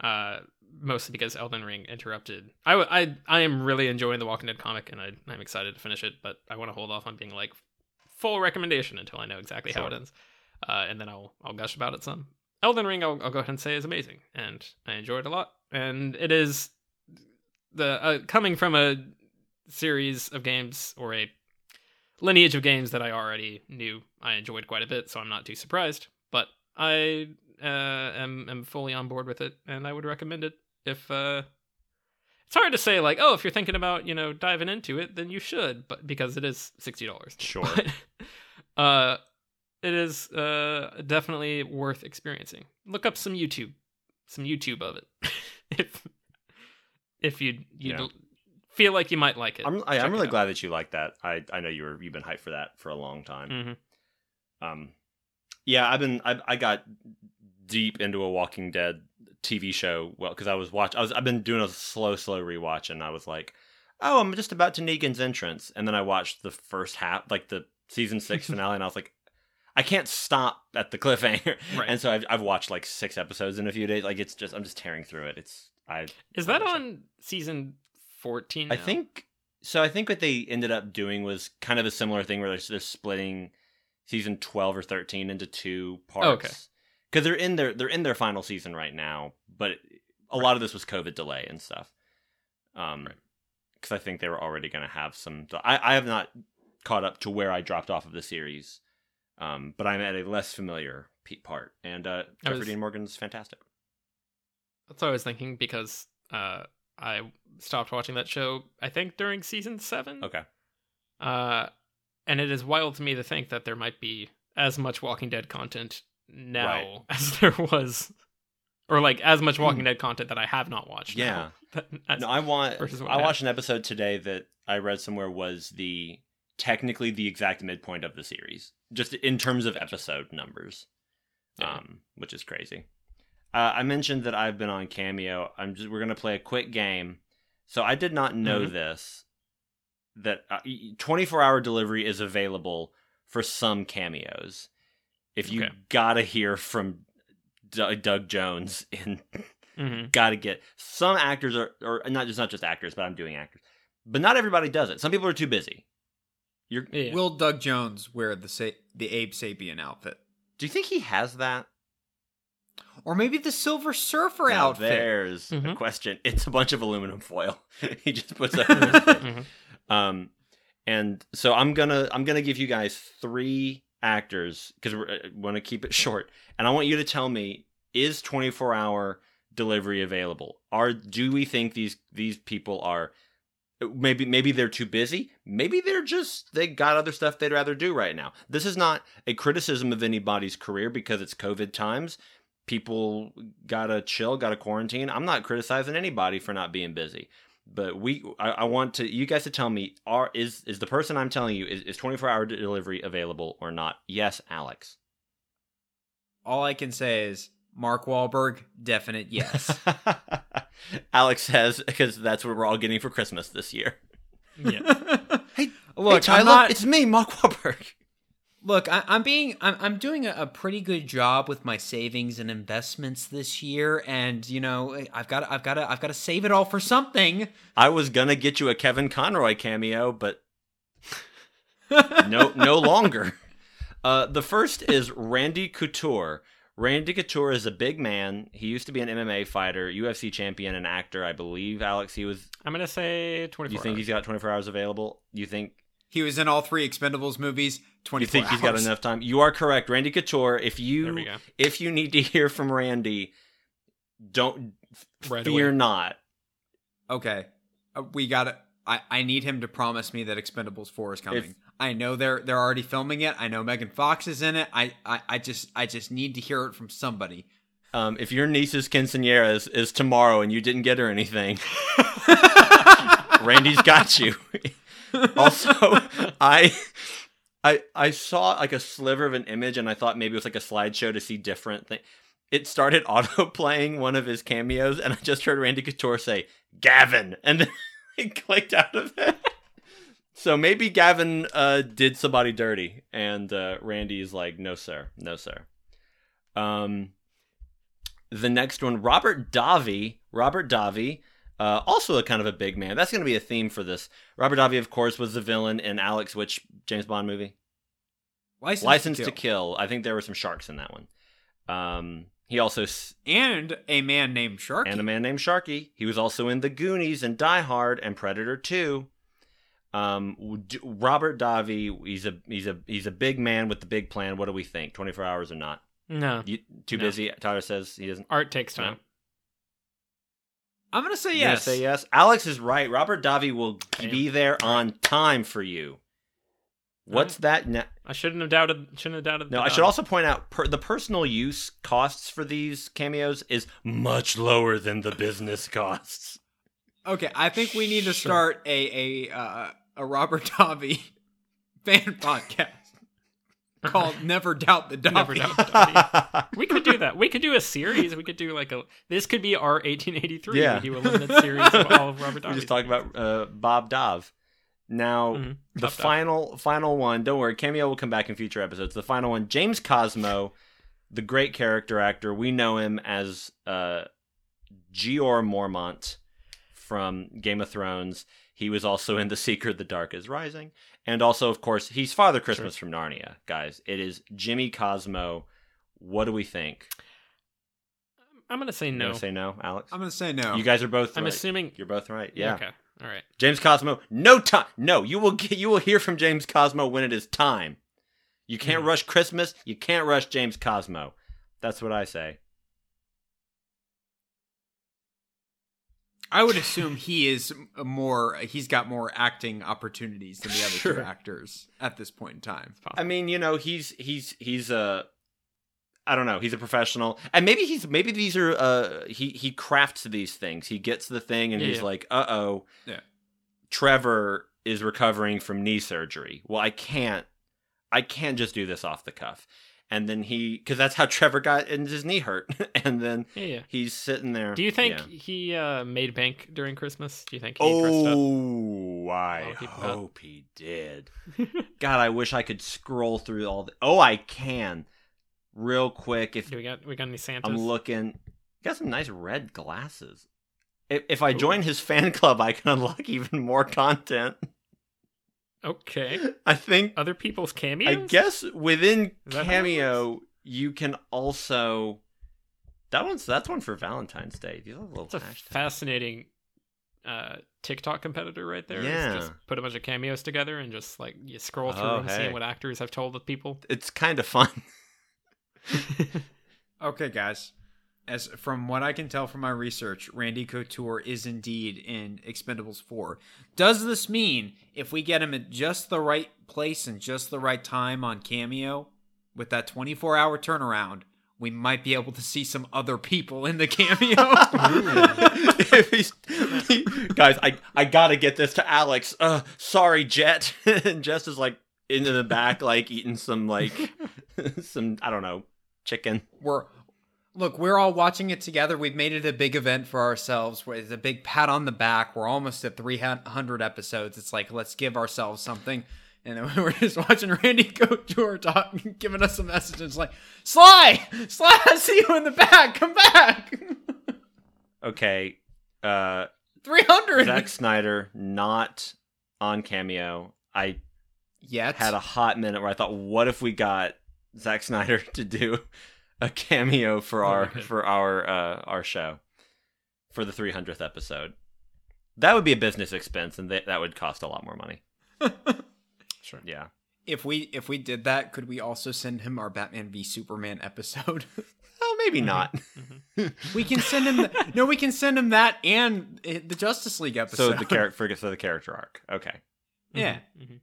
Speaker 1: Uh, mostly because Elden Ring interrupted. I, w- I, I am really enjoying the Walking Dead comic, and I, I'm excited to finish it, but I want to hold off on being like full recommendation until I know exactly how it ends, uh, and then I'll I'll gush about it some. Elden Ring, I'll, I'll go ahead and say is amazing, and I enjoy it a lot. And it is the uh, coming from a series of games or a lineage of games that I already knew I enjoyed quite a bit, so I'm not too surprised. But I uh, am am fully on board with it, and I would recommend it if. Uh, it's hard to say like, oh, if you're thinking about you know diving into it, then you should, but because it is sixty dollars.
Speaker 3: Sure. (laughs)
Speaker 1: uh, it is uh definitely worth experiencing. Look up some YouTube, some YouTube of it, (laughs) if if you you
Speaker 3: Yeah.
Speaker 1: feel like you might like it.
Speaker 3: I'm I, I'm really glad that you like that. I I know you were you've been hyped for that for a long time.
Speaker 1: Mhm.
Speaker 3: Um, yeah, I've been I I got deep into a Walking Dead TV show. Well, because I was watch, I was I've been doing a slow, slow rewatch, and I was like, oh, I'm just about to Negan's entrance, and then I watched the first half, like the season six (laughs) finale, and I was like, I can't stop at the cliffhanger,
Speaker 1: Right.
Speaker 3: and so I've I've watched like six episodes in a few days. Like it's just I'm just tearing through it. It's I
Speaker 1: Is that on season fourteen?
Speaker 3: I think so. I think what they ended up doing was kind of a similar thing where they're, they're splitting season twelve or thirteen into two parts.
Speaker 1: Oh, okay.
Speaker 3: Because they're in their they're in their final season right now, but a lot of this was COVID delay and stuff. Um,
Speaker 1: Right.
Speaker 3: because I think they were already going to have some. I I have not caught up to where I dropped off of the series, um, but I'm at a less familiar pe- part, and uh, Jeffrey
Speaker 1: was-
Speaker 3: Dean Morgan's fantastic.
Speaker 1: That's what I was thinking because uh, I stopped watching that show. I think during season seven.
Speaker 3: Okay,
Speaker 1: Uh, and it is wild to me to think that there might be as much Walking Dead content now
Speaker 3: Right. (laughs)
Speaker 1: as there was, or like as much Walking Dead content that I have not watched.
Speaker 3: Yeah. (laughs)
Speaker 1: now.
Speaker 3: No, I want. I
Speaker 1: I
Speaker 3: watched an episode today that I read somewhere was the technically the exact midpoint of the series, just in terms of episode numbers,
Speaker 1: Yeah.
Speaker 3: um, which is crazy. Uh, I mentioned that I've been on Cameo. I'm just we're gonna play a quick game. So I did not know
Speaker 1: Mhm.
Speaker 3: this that uh, 24 hour delivery is available for some cameos. If you
Speaker 1: Okay.
Speaker 3: gotta hear from Doug Doug Jones in
Speaker 1: Mhm.
Speaker 3: got to get some actors are or not just not just actors but i'm doing actors but not everybody does it some people are too busy you're
Speaker 1: Yeah.
Speaker 2: Will Doug Jones wear the sa- the Abe Sapien outfit,
Speaker 3: do you think he has that
Speaker 2: or maybe the Silver Surfer
Speaker 3: Now
Speaker 2: outfit?
Speaker 3: there's a
Speaker 1: Mhm.
Speaker 3: question it's a bunch of aluminum foil (laughs) he just puts (laughs) that in his face.
Speaker 1: Mhm.
Speaker 3: um and so i'm gonna i'm gonna give you guys three actors because we uh, want to keep it (laughs) short and i want you to tell me is 24 hour delivery available? Are do we think these these people are maybe maybe they're too busy? Maybe they're just they got other stuff they'd rather do right now. This is not a criticism of anybody's career because it's covid times. People gotta chill gotta quarantine. I'm not criticizing anybody for not being busy but we I, I want to you guys to tell me are is is the person i'm telling you is, is 24 hour delivery available or not yes alex
Speaker 2: All I can say is Mark Wahlberg, definite yes. (laughs)
Speaker 3: alex says because that's what we're all getting for christmas this year
Speaker 1: Yeah. (laughs)
Speaker 3: hey
Speaker 2: Look,
Speaker 3: Tyler,
Speaker 2: not.
Speaker 3: it's me mark Wahlberg.
Speaker 2: Look, I, I'm being, I'm, I'm doing a, a pretty good job with my savings and investments this year, and you know, I've got, I've got to, I've got to save it all for something. (laughs)
Speaker 3: i was gonna get you a kevin conroy cameo but no no (laughs) longer. Uh the first is randy couture. Randy couture is a big man. He used to be an mma fighter ufc champion and actor. I believe alex he was
Speaker 1: I'm gonna say twenty
Speaker 3: you
Speaker 1: four.
Speaker 3: think he's got 24 hours available? You think
Speaker 2: He was in all three Expendables movies. Twenty
Speaker 3: you think he's got enough time you are correct randy couture if you if you need to hear from randy don't
Speaker 1: Right
Speaker 3: fear
Speaker 1: away.
Speaker 3: not
Speaker 2: Okay, uh, we got to I, I need him to promise me that Expendables Four is coming. I know they're they're already filming it. I know Megan Fox is in it. I, I, I just I just need to hear it from somebody.
Speaker 3: um, if your niece's quinceanera is, is tomorrow and you didn't get her anything (laughs) Randy's got you. (laughs) (laughs) also, I I I saw like a sliver of an image and I thought maybe it was like a slideshow to see different things. It started (laughs) auto playing one of his cameos and I just heard Randy Couture say Gavin and then (laughs) it clicked out of it. So maybe Gavin uh, did somebody dirty and uh, Randy is like no sir, no sir. Um the next one Robert Davi, Robert Davi uh, also a kind of a big man. That's going to be a theme for this. Robert Davi, of course, was the villain in Alex, which James Bond movie?
Speaker 2: License,
Speaker 3: License
Speaker 2: to,
Speaker 3: to
Speaker 2: kill.
Speaker 3: Kill. I think there were some sharks in that one. Um, he also s-
Speaker 2: and a man named Sharky.
Speaker 3: and a man named Sharky. He was also in The Goonies and Die Hard and Predator 2. Um, D- Robert Davi, he's a he's a he's a big man with the big plan. What do we think? Twenty four hours or not?
Speaker 1: No,
Speaker 3: You, too
Speaker 1: No.
Speaker 3: busy. Tyler says he doesn't.
Speaker 1: art takes time.
Speaker 2: I'm gonna say
Speaker 3: You're gonna
Speaker 2: yes.
Speaker 3: say yes. Alex is right. Robert Davi will
Speaker 1: Damn.
Speaker 3: be there on time for you. What's that? Na-
Speaker 1: I shouldn't have doubted. Shouldn't have doubted.
Speaker 3: no, I should also point out per- the personal use costs for these cameos is much lower than the business costs.
Speaker 2: Okay, I think we need to start a a uh, a Robert Davi (laughs) fan podcast. Called Never Doubt the
Speaker 1: Never Doubt the (laughs) Dobby. We could do that. We could do a series. We could do like a. This could be our 1883.
Speaker 3: Yeah.
Speaker 1: We do a limited series of all of Robert (laughs)
Speaker 3: we
Speaker 1: Dobby's.
Speaker 3: just talk about uh, Bob Dov. Now,
Speaker 1: Mhm.
Speaker 3: the
Speaker 1: Bob Dove.
Speaker 3: final final one. Don't worry, cameo will come back in future episodes. The final one, James Cosmo, the great character actor. We know him as uh, Jeor Mormont from Game of Thrones. He was also in The Seeker: The Dark Is Rising, and also, of course, he's Father Christmas from Narnia. Guys, it is Jimmy Cosmo. What do we think?
Speaker 1: I'm gonna say
Speaker 3: You
Speaker 1: no.
Speaker 3: gonna say no, Alex?
Speaker 2: I'm gonna say no.
Speaker 3: You guys are both.
Speaker 1: I'm
Speaker 3: right.
Speaker 1: assuming.
Speaker 3: You're both right. Yeah.
Speaker 1: Okay. All right.
Speaker 3: James Cosmo, no time. No, you will get, you will hear from James Cosmo when it is time. You can't
Speaker 1: Mhm.
Speaker 3: rush Christmas. You can't rush James Cosmo. That's what I say.
Speaker 2: I would assume he is more. He's got more acting opportunities than the other two actors at this point in time.
Speaker 3: I mean, you know, he's he's he's a I don't know, he's a professional. And maybe he's maybe these are uh he he crafts these things. He gets the thing and
Speaker 1: Yeah,
Speaker 3: he's
Speaker 1: yeah.
Speaker 3: like, "Uh-oh.
Speaker 2: Yeah.
Speaker 3: Trevor is recovering from knee surgery. Well, I can't I can't just do this off the cuff." And then he cuz that's how Trevor got and his knee hurt. (laughs) and then
Speaker 1: Yeah. yeah.
Speaker 3: he's sitting there.
Speaker 1: Do you think
Speaker 3: Yeah.
Speaker 1: he uh, made bank during Christmas? Do you think he?
Speaker 3: Oh, I hope he did. (laughs) God, I wish I could scroll through all the. Oh, I can. Real quick, if
Speaker 1: Do we got we got any Santas?
Speaker 3: I'm looking, got some nice red glasses. If, if I join his fan (laughs) club, I can unlock even more content.
Speaker 1: Okay.
Speaker 3: I think.
Speaker 1: Other people's cameos.
Speaker 3: I guess within
Speaker 1: Is that how it
Speaker 3: Cameo, you can also. That one's that's one for Valentine's Day. These are little
Speaker 1: It's a
Speaker 3: hashtags.
Speaker 1: fascinating uh, TikTok competitor right there.
Speaker 3: Yeah.
Speaker 1: Just put a bunch of cameos together and just like you scroll through
Speaker 3: Oh,
Speaker 1: and
Speaker 3: hey.
Speaker 1: see what actors have told the people.
Speaker 3: It's kind of fun. (laughs)
Speaker 2: Okay, guys. As from what I can tell from my research, Randy Couture is indeed in Expendables 4. Does this mean if we get him at just the right place and just the right time on Cameo, with that 24 hour turnaround, we might be able to see some other people in the cameo? (laughs)
Speaker 3: If he's- he- guys, I I gotta get this to Alex. Uh, sorry, Jet. (laughs) and Jess is like into the back, like eating some like (laughs) some I don't know chicken.
Speaker 2: we're look we're all watching it together. We've made it a big event for ourselves. With a big pat on the back. We're almost at 300 episodes. It's like let's give ourselves something. And then (laughs) we're just watching randy (laughs) couture talking giving us a message it's like sly sly i see you in the back. Come back. (laughs)
Speaker 3: Okay, uh,
Speaker 2: 300
Speaker 3: Zack Snyder not on cameo. I
Speaker 2: yet.
Speaker 3: had a hot minute where I thought, what if we got Zack Snyder to do a cameo for our for our uh, our show for the 300th episode? That would be a business expense, and that that would cost a lot more money. (laughs)
Speaker 1: Sure.
Speaker 3: Yeah.
Speaker 2: if we if we did that could we also send him our batman v superman episode (laughs)
Speaker 3: Oh, maybe
Speaker 1: Mhm.
Speaker 3: not.
Speaker 2: we can send him no we can send him that and uh, the justice league episode.
Speaker 3: so the character, so the character arc. Okay.
Speaker 2: yeah
Speaker 1: Mhm.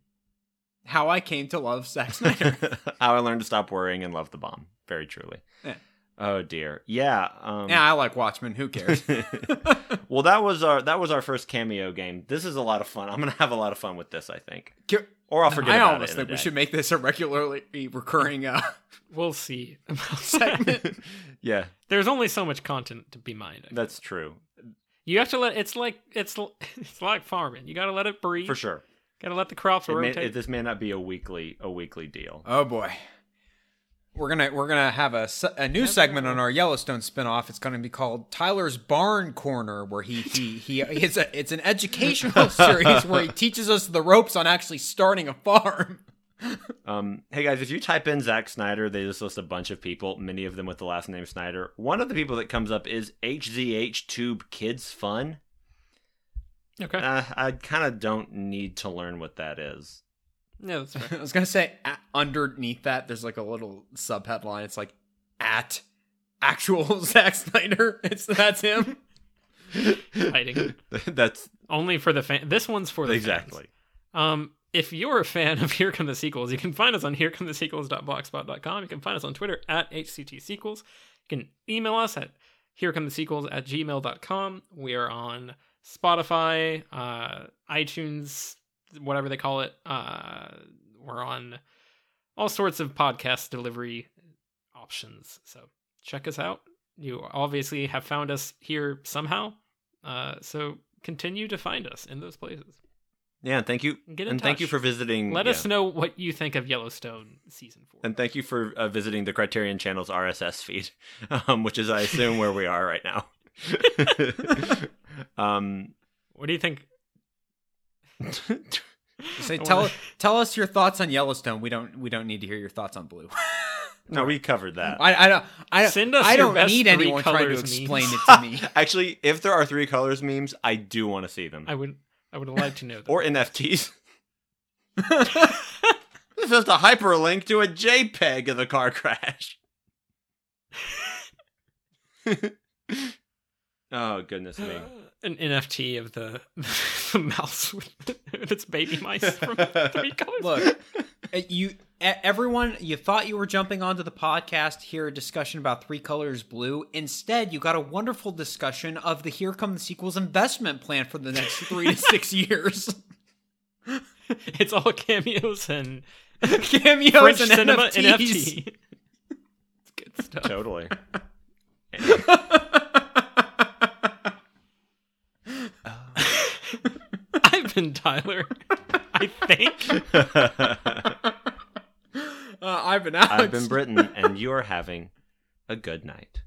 Speaker 2: how I came to love Zack Snyder. (laughs)
Speaker 3: How I learned to stop worrying and love the bomb. Very truly.
Speaker 2: Yeah.
Speaker 3: Oh dear. Yeah. Um,
Speaker 2: yeah, I like Watchmen. Who cares? (laughs)
Speaker 3: well, that was our that was our first cameo game. This is a lot of fun. I'm gonna have a lot of fun with this. I think,
Speaker 2: Ki-
Speaker 3: or I'll forget
Speaker 2: I
Speaker 3: about
Speaker 2: almost
Speaker 3: it.
Speaker 2: think we should make this a regularly recurring uh, (laughs)
Speaker 1: We'll see. (laughs)
Speaker 2: segment.
Speaker 3: yeah,
Speaker 1: There's only so much content to be mined.
Speaker 3: that's true
Speaker 1: You have to let it's like it's it's like farming. You got to let it breathe.
Speaker 3: for sure.
Speaker 1: Got to let the crops
Speaker 3: It may,
Speaker 1: rotate.
Speaker 3: it, this may not be a weekly a weekly deal.
Speaker 2: Oh boy, we're gonna we're gonna have a a new segment on our Yellowstone spinoff. It's gonna be called Tyler's Barn Corner, where he he he (laughs) it's a it's an educational (laughs) series where he teaches us the ropes on actually starting a farm. (laughs)
Speaker 3: Um, hey guys, if you type in Zack Snyder, they just list a bunch of people, many of them with the last name Snyder. One of the people that comes up is HZH Tube Kids Fun.
Speaker 1: okay.
Speaker 3: Uh, I kind of don't need to learn what that is.
Speaker 1: Yeah, that's fair. (laughs)
Speaker 2: I was gonna say a- underneath that, there's like a little sub headline. It's like at actual (laughs) Zack Snyder. It's that's him.
Speaker 1: Hiding. (laughs)
Speaker 3: That's
Speaker 1: Only for the fan. This one's for the fans.
Speaker 3: exactly.
Speaker 1: Um, if you're a fan of Here Come the Sequels, you can find us on herecomethesequels.blogspot.com. You can find us on Twitter at HCT Sequels. You can email us at herecomethesequels at gmail.com. We are on Spotify, uh, iTunes, whatever they call it. Uh, we're on all sorts of podcast delivery options. So check us out. You obviously have found us here somehow. Uh, so continue to find us in those places.
Speaker 3: Yeah, and thank you.
Speaker 1: Get in
Speaker 3: and thank you for visiting.
Speaker 1: Let
Speaker 3: yeah.
Speaker 1: us know what you think of Yellowstone season four.
Speaker 3: And thank you for uh, visiting the Criterion Channel's RSS feed, (laughs) um, which is, I assume, where we are right now. (laughs) (laughs) um,
Speaker 1: what do you think? (laughs)
Speaker 2: Say, tell
Speaker 1: wanna-
Speaker 2: tell us your thoughts on Yellowstone. We don't we don't need to hear your thoughts on Blue. (laughs)
Speaker 3: no, we covered that.
Speaker 2: I I don't I,
Speaker 1: Send us
Speaker 2: I don't
Speaker 1: best
Speaker 2: need anyone trying to explain
Speaker 1: memes.
Speaker 2: it to me. (laughs)
Speaker 3: Actually, if there are three colors memes, I do want to see them.
Speaker 1: I would I would like to know that.
Speaker 3: Or NFTs. This is just a hyperlink to a JPEG of the car crash. oh goodness me!
Speaker 1: An NFT of the, (laughs) the mouse with, (laughs) with its baby mice from (laughs) Three Colors.
Speaker 2: Look, uh, you everyone, you thought you were jumping onto the podcast to hear a discussion about Three Colors Blue. Instead, you got a wonderful discussion of the Here Come the Sequels investment plan for the next three to six years.
Speaker 1: it's all cameos and
Speaker 2: Cameos
Speaker 1: French
Speaker 2: and
Speaker 1: cinema
Speaker 2: NFTs.
Speaker 1: NFT. it's good stuff.
Speaker 3: Totally.
Speaker 1: Tyler. (laughs) I think. (laughs)
Speaker 2: Uh, I've been Alex.
Speaker 3: I've been Britton, and you are having a good night.